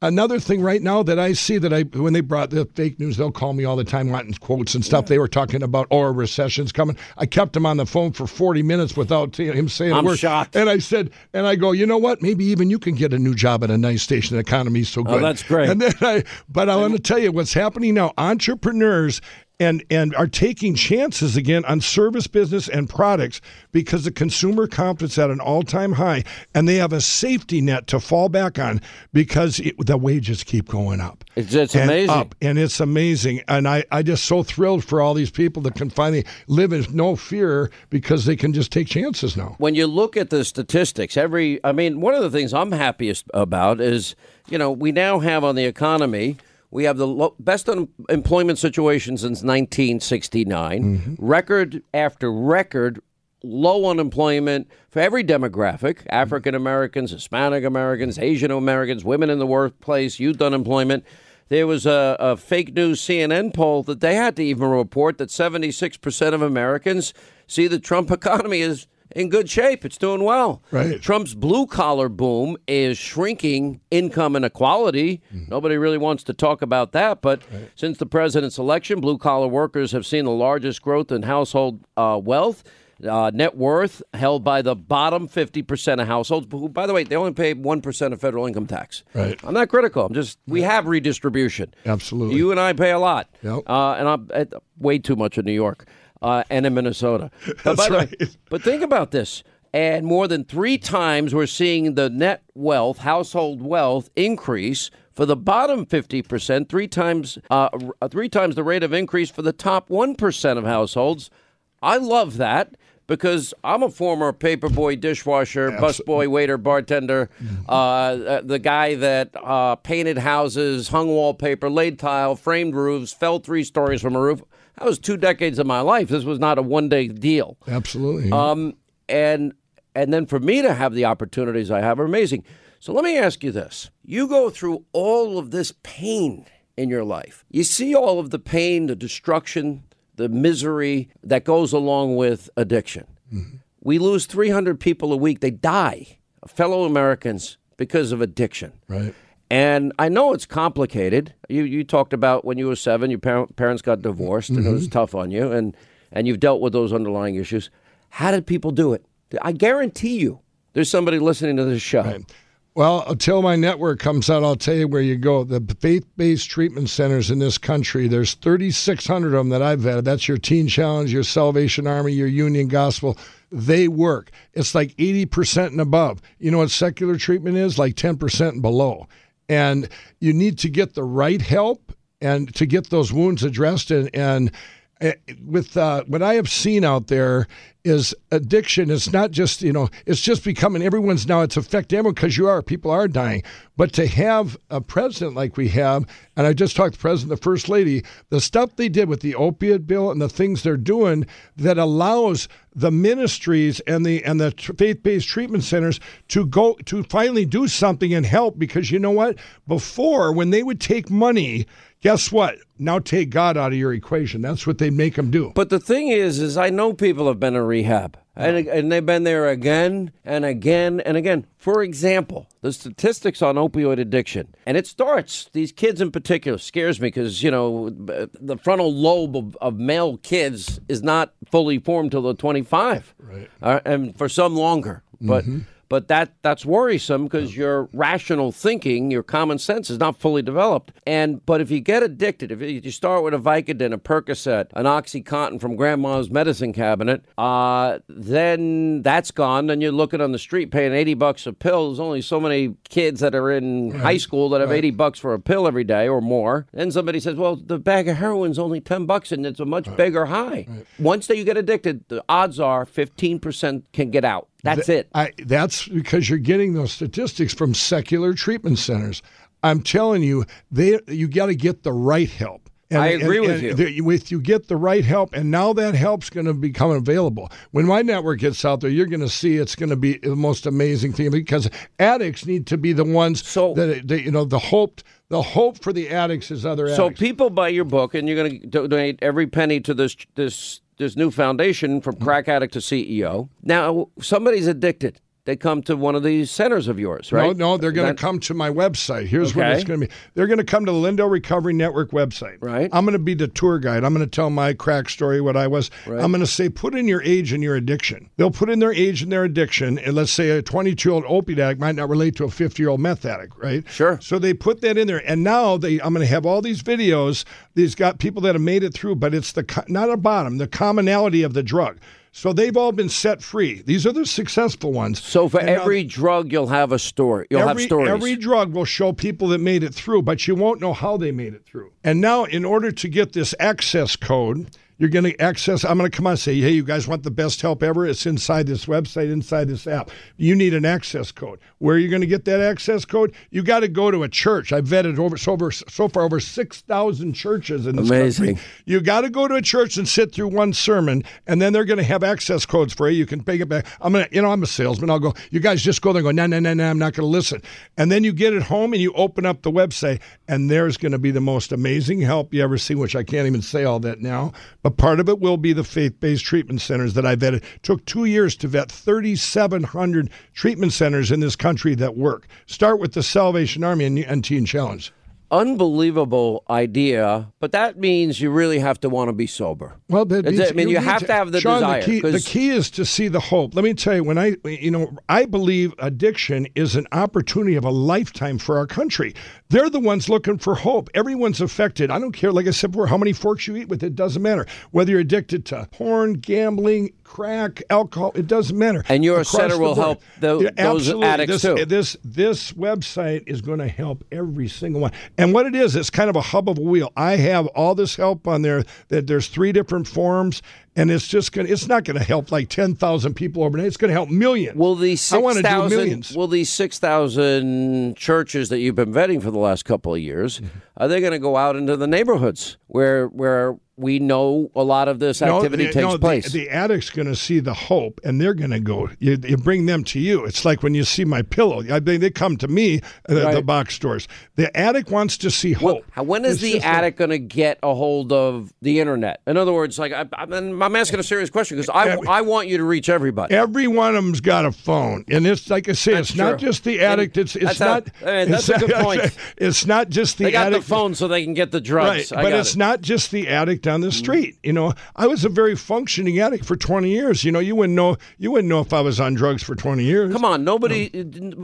Another thing right now that I see that I when they brought the fake news, they'll call me all the time wanting quotes and stuff. They were talking about oh a recession's coming. I kept him on the phone for forty minutes without him saying I'm a word. shocked. And I said, and I go, you know what? Maybe even you can get a new job at a nice station. The economy's so good. Oh, good. that's great. And then I, but I want to tell you what's happening now. Entrepreneurs and and are taking chances again on service business and products because the consumer confidence at an all-time high and they have a safety net to fall back on because it, the wages keep going up It's, it's and amazing. up, and it's amazing and I, I just so thrilled for all these people that can finally live in no fear because they can just take chances now when you look at the statistics, every I mean, one of the things I'm happiest about is you know we now have on the economy. We have the lo- best unemployment situation since 1969. Mm-hmm. Record after record low unemployment for every demographic mm-hmm. African Americans, Hispanic Americans, Asian Americans, women in the workplace, youth unemployment. There was a, a fake news CNN poll that they had to even report that 76% of Americans see the Trump economy is in good shape. It's doing well. Right. Trump's blue collar boom is shrinking income inequality. Nobody really wants to talk about that. But since the president's election, blue collar workers have seen the largest growth in household uh, wealth. Uh, net worth held by the bottom 50% of households, who, by the way, they only pay 1% of federal income tax. Right. I'm not critical. I'm just, we have redistribution. Absolutely. You and I pay a lot. Yep. Uh, and I'm at way too much in New York uh, and in Minnesota. But That's the way- right. but think about this. And more than three times, we're seeing the net wealth, household wealth, increase for the bottom 50%, three times, uh, three times the rate of increase for the top 1% of households. I love that because I'm a former paperboy, dishwasher, busboy, waiter, bartender, uh, uh, the guy that uh, painted houses, hung wallpaper, laid tile, framed roofs, fell three stories from a roof. That was two decades of my life. This was not a one day deal. absolutely Um, and and then for me to have the opportunities I have are amazing. So let me ask you this: You go through all of this pain in your life. You see all of the pain, the destruction, the misery that goes along with addiction. We lose 300 people a week. They die, fellow Americans, because of addiction. right And I know it's complicated. You you talked about when you were seven, your par- parents got divorced, and it was mm-hmm. tough on you, and and you've dealt with those underlying issues. How did people do it? I guarantee you, there's somebody listening to this show. Well, until my network comes out, I'll tell you where you go. The faith-based treatment centers in this country, there's 3,600 of them that I've vetted. That's your Teen Challenge, your Salvation Army, your Union Gospel. They work. It's like 80% and above. You know what secular treatment is? Like 10% and below. And you need to get the right help and to get those wounds addressed. And, and with uh, what I have seen out there is addiction. It's not just you know, it's just becoming everyone's now. It's affecting everyone because you are people are dying. But to have a president like we have, and I just talked to the president, the first lady, the stuff they did with the opiate bill and the things they're doing that allows the ministries and the and the faith-based treatment centers to go to finally do something and help because you know what before when they would take money guess what now take god out of your equation that's what they make them do But the thing is, is I know people have been in rehab, and and they've been there again and again and again. For example, the statistics on opioid addiction, and it starts. These kids in particular scares me because you know the frontal lobe of, of male kids is not fully formed till they're twenty five, right? Uh, and for some longer, but. Mhm. But that that's worrisome because your rational thinking, your common sense is not fully developed. And but if you get addicted, if you start with a Vicodin, a Percocet, an OxyContin from Grandma's medicine cabinet, uh, then that's gone. Then you're looking on the street paying eighty bucks a pill. There's only so many kids that are in high school that have Right. eighty bucks for a pill every day or more. Then somebody says, "Well, the bag of heroin's only ten bucks, and it's a much bigger high." Once that you get addicted, the odds are fifteen percent can get out. That's Th- it. I, that's because you're getting those statistics from secular treatment centers. I'm telling you, they you got to get the right help. And, I agree with you. the- with you get the right help, and now that help's going to become available. When my network gets out there, you're going to see it's going to be the most amazing thing because addicts need to be the ones so, that they, you know the hope. The hope for the addicts is other addicts. So addicts. people buy your book, and you're going to donate every penny to this this this new foundation from mm-hmm. crack addict to CEO. Now somebody's addicted. They come to one of these centers of yours, right? No, no, they're going to come to my website. Here's what it's going to be. They're going to come to the Lindell Recovery Network website. Right. I'm going to be the tour guide. I'm going to tell my crack story, what I was. Right. I'm going to say, put in your age and your addiction. They'll put in their age and their addiction. And let's say a 22 year old opiate addict might not relate to a 50 year old meth addict, right? Sure. So they put that in there. And now they, I'm going to have all these videos. These got people that have made it through, but it's the not a bottom, the commonality of the drug. So they've all been set free. These are the successful ones. So for And now- every drug, you'll have a story. You'll every, have stories. Every drug will show people that made it through, but you won't know how they made it through. And now, in order to get this access code, you're going to access. I'm going to come on and say, hey, you guys want the best help ever? It's inside this website, inside this app. You need an access code. Where are you going to get that access code? You got to go to a church. I've vetted over so, over so far over six thousand churches in this Amazing. country. You got to go to a church and sit through one sermon, and then they're going to have access codes for you. You can pay it back. I'm gonna, you know, I'm a salesman. I'll go. You guys just go there and go. No, no, no, no. I'm not going to listen. And then you get it home and you open up the website, and there's going to be the most amazing help you ever see. Which I can't even say all that now, but part of it will be the faith-based treatment centers that I vetted. Took two years to vet 3,700 treatment centers in this country that work. Start with the Salvation Army and, and Teen Challenge. Unbelievable idea, but that means you really have to want to be sober. Well, that means. I mean, you, need have to, have the Sean, desire. The key, the key is to see the hope. Let me tell you, when I, you know, I believe addiction is an opportunity of a lifetime for our country. They're the ones looking for hope. Everyone's affected. I don't care, like I said before, how many forks you eat with. It doesn't matter whether you're addicted to porn, gambling, crack, alcohol. It doesn't matter. And your Across center will board. help tho- Yeah, those addicts this, too. This this website is going to help every single one. And what it is, it's kind of a hub of a wheel. I have all this help on there. That there's three different forms, and it's just going. to It's not going to help like ten thousand people overnight. It's going to help millions. Will these I want six to do thousand? millions. Will these six thousand churches that you've been vetting for the last couple of years Mm-hmm. are they going to go out into the neighborhoods where where we know a lot of this No, activity the- takes no, place? The, addict's going to see the hope, and they're going to go. You, you bring them to you. It's like when you see my pillow. I mean, they come to me at the Right. box stores. The addict wants to see hope. How- When is It's the addict going to get a hold of the internet? In other words, like I, I'm, I'm asking a serious question because I, I want you to reach everybody. Every one of them's got a phone, and it's like I say, That's it's not just the addict. It's it's a- not. I mean, that's it's a good point. It's not just the addict. they got addict. the phone so they can get the drugs. Right, but it's it. not just the addict on the mm-hmm. street. You know, I was a very functioning addict for 20 years. You know, you wouldn't know you wouldn't know if I was on drugs for 20 years. Come on, nobody,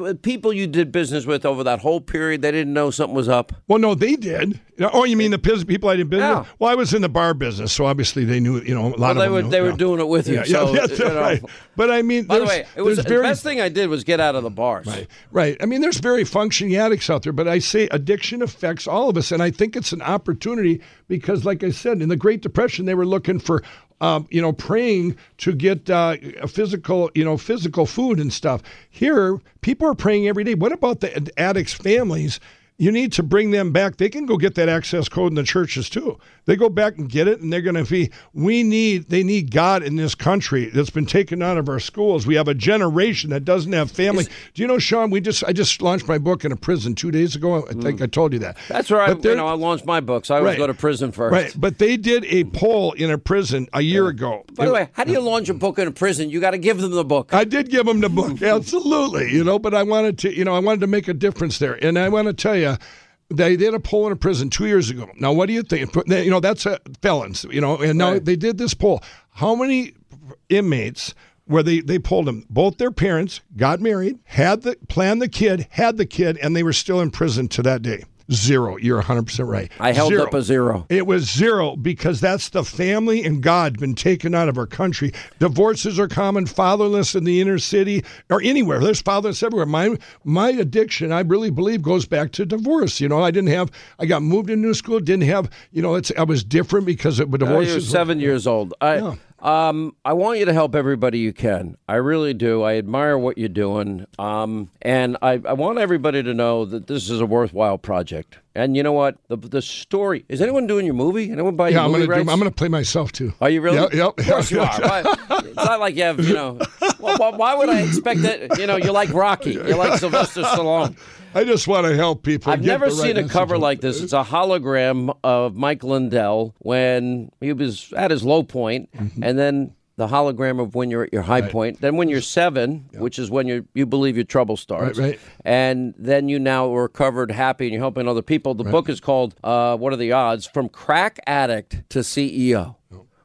uh, people you did business with over that whole period, they didn't know something was up. Well, no, they did. Oh, you mean the people I did business? Yeah. with? Well, I was in the bar business, so obviously they knew. You know, a lot Well, of they them were knew, they were doing it with you. Yeah, so, yeah, you know. right. But I mean, By the way, it was the very best thing I did was get out of the bars. Right. Right. I mean, there's very functioning addicts out there, but I say addiction affects all of us, and I think it's an opportunity because, like I said, in the Great Depression, they were looking for um, you know, praying to get uh, physical, you know, physical food and stuff. Here, people are praying every day. What about the addicts' families? You need to bring them back. They can go get that access code in the churches too. They go back and get it, and they're going to be. We need. They need God in this country that's been taken out of our schools. We have a generation that doesn't have family. Is, Do you know, Sean? We just I just launched my book in a prison two days ago. I think mm. I told you that. That's right. You know, I launched my books. I always right, go to prison first. Right, but they did a poll in a prison a year yeah. ago. By the way, how do you launch a book in a prison? You got to give them the book. I did give them the book, absolutely. You know, but I wanted to, you know, I wanted to make a difference there, and I want to tell you they did a poll in a prison two years ago. Now, what do you think? You know, that's a, felons. You know, and now right. they did this poll. How many inmates? Where they, they polled them, both their parents got married, had the planned the kid, had the kid, and they were still in prison to that day. Zero. You're 100% right. I held zero. up a zero. It was zero because that's the family and God been taken out of our country. Divorces are common, fatherless in the inner city or anywhere. There's fatherless everywhere. My my addiction, I really believe, goes back to divorce. You know, I didn't have, I got moved into new school, didn't have, you know, it's I was different because of divorce. Uh, seven years old. I, yeah. Um, I want you to help everybody you can. I really do. I admire what you're doing. Um, and I, I want everybody to know that this is a worthwhile project. And you know what? The the story is anyone doing your movie? Anyone buy yeah, your I'm movie gonna do, I'm gonna play myself too. Are you really? Yep. yep of course yep, you are. Why, it's not like you have you know. Well, why would I expect that? You know, you like Rocky. You like Sylvester Stallone. I just want to help people. I've never seen a cover like this. It's a hologram of Mike Lindell when he was at his low point, mm-hmm. and then the hologram of when you're at your high right. point. Then when you're seven, yep. which is when you you believe your trouble starts, right, right. and then you now are recovered, happy, and you're helping other people. The book is called uh, "What Are the Odds?" From Crack Addict to CEO.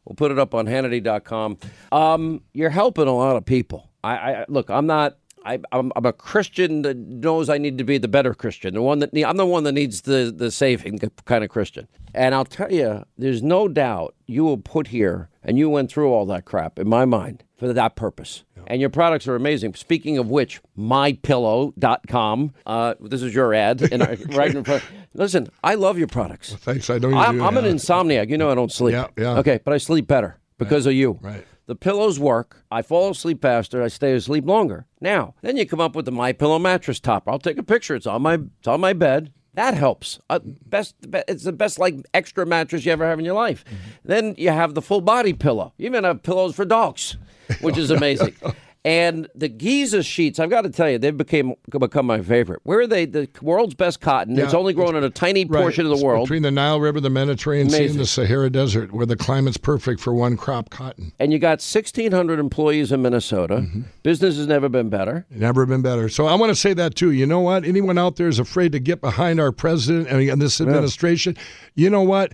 We'll put it up on Hannity.com. Um, you're helping a lot of people. I, I look. I'm not I, am a Christian that knows I need to be the better Christian. The one that I'm the one that needs the the saving kind of Christian. And I'll tell you, there's no doubt you were put here and you went through all that crap in my mind for that purpose. Yeah. And your products are amazing. Speaking of which, mypillow.com. Uh, this is your ad. In our, right in front. Listen, I love your products. Well, thanks. I don't. I'm, I'm an insomniac. You know I don't sleep. Yeah, yeah. Okay, but I sleep better because right. of you. Right. The pillows work. I fall asleep faster. I stay asleep longer. Now, then you come up with the My Pillow mattress topper. I'll take a picture. It's on my it's on my bed. That helps. Uh, best, it's the best like extra mattress you ever have in your life. Mm-hmm. Then you have the full body pillow. You even have pillows for dogs, which is amazing. And the Giza sheets, I've got to tell you, they've became become my favorite. Where are they? The world's best cotton. Yeah, it's only grown in a tiny right, portion of the world. Between the Nile River, the Mediterranean Amazing. Sea, and the Sahara Desert, where the climate's perfect for one crop cotton. And you got 1,600 employees in Minnesota. Mm-hmm. Business has never been better. Never been better. So I want to say that too. You know what? Anyone out there is afraid to get behind our president and this administration, yeah. you know what?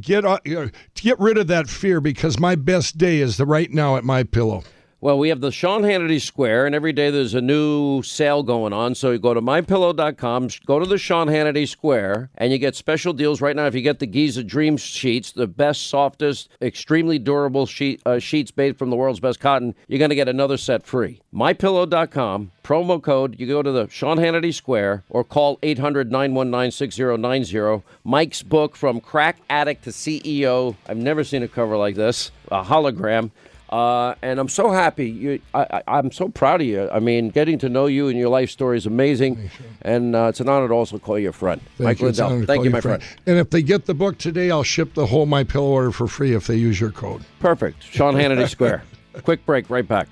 Get, uh, get rid of that fear because my best day is the right now at my pillow. Well, we have the Sean Hannity Square, and every day there's a new sale going on. So you go to mypillow.com, go to the Sean Hannity Square, and you get special deals right now. If you get the Giza Dream sheets, the best, softest, extremely durable sheet, uh, sheets made from the world's best cotton, you're going to get another set free. Mypillow.com, promo code, you go to the Sean Hannity Square or call 800 919 6090. Mike's book, From Crack Addict to CEO. I've never seen a cover like this, a hologram. Uh, and I'm so happy. You, I, am so proud of you. I mean, getting to know you and your life story is amazing, and uh, it's an honor to also call you a friend, Thank Mike you. Thank you, my friend. friend. And if they get the book today, I'll ship the whole My Pillow order for free if they use your code. Perfect. Sean Hannity Square. Quick break. Right back.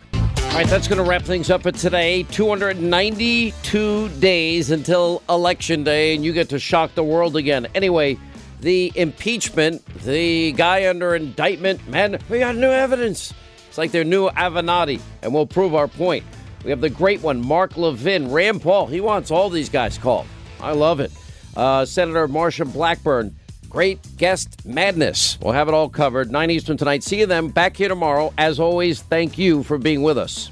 All right, that's going to wrap things up for today. 292 days until Election Day, and you get to shock the world again. Anyway, the impeachment, the guy under indictment, man, we got new evidence. It's like their new Avenatti, and we'll prove our point. We have the great one, Mark Levin, Rand Paul. He wants all these guys called. I love it. Uh, Senator Marsha Blackburn, great guest madness. We'll have it all covered. 9 Eastern tonight. See you then. Back here tomorrow. As always, thank you for being with us.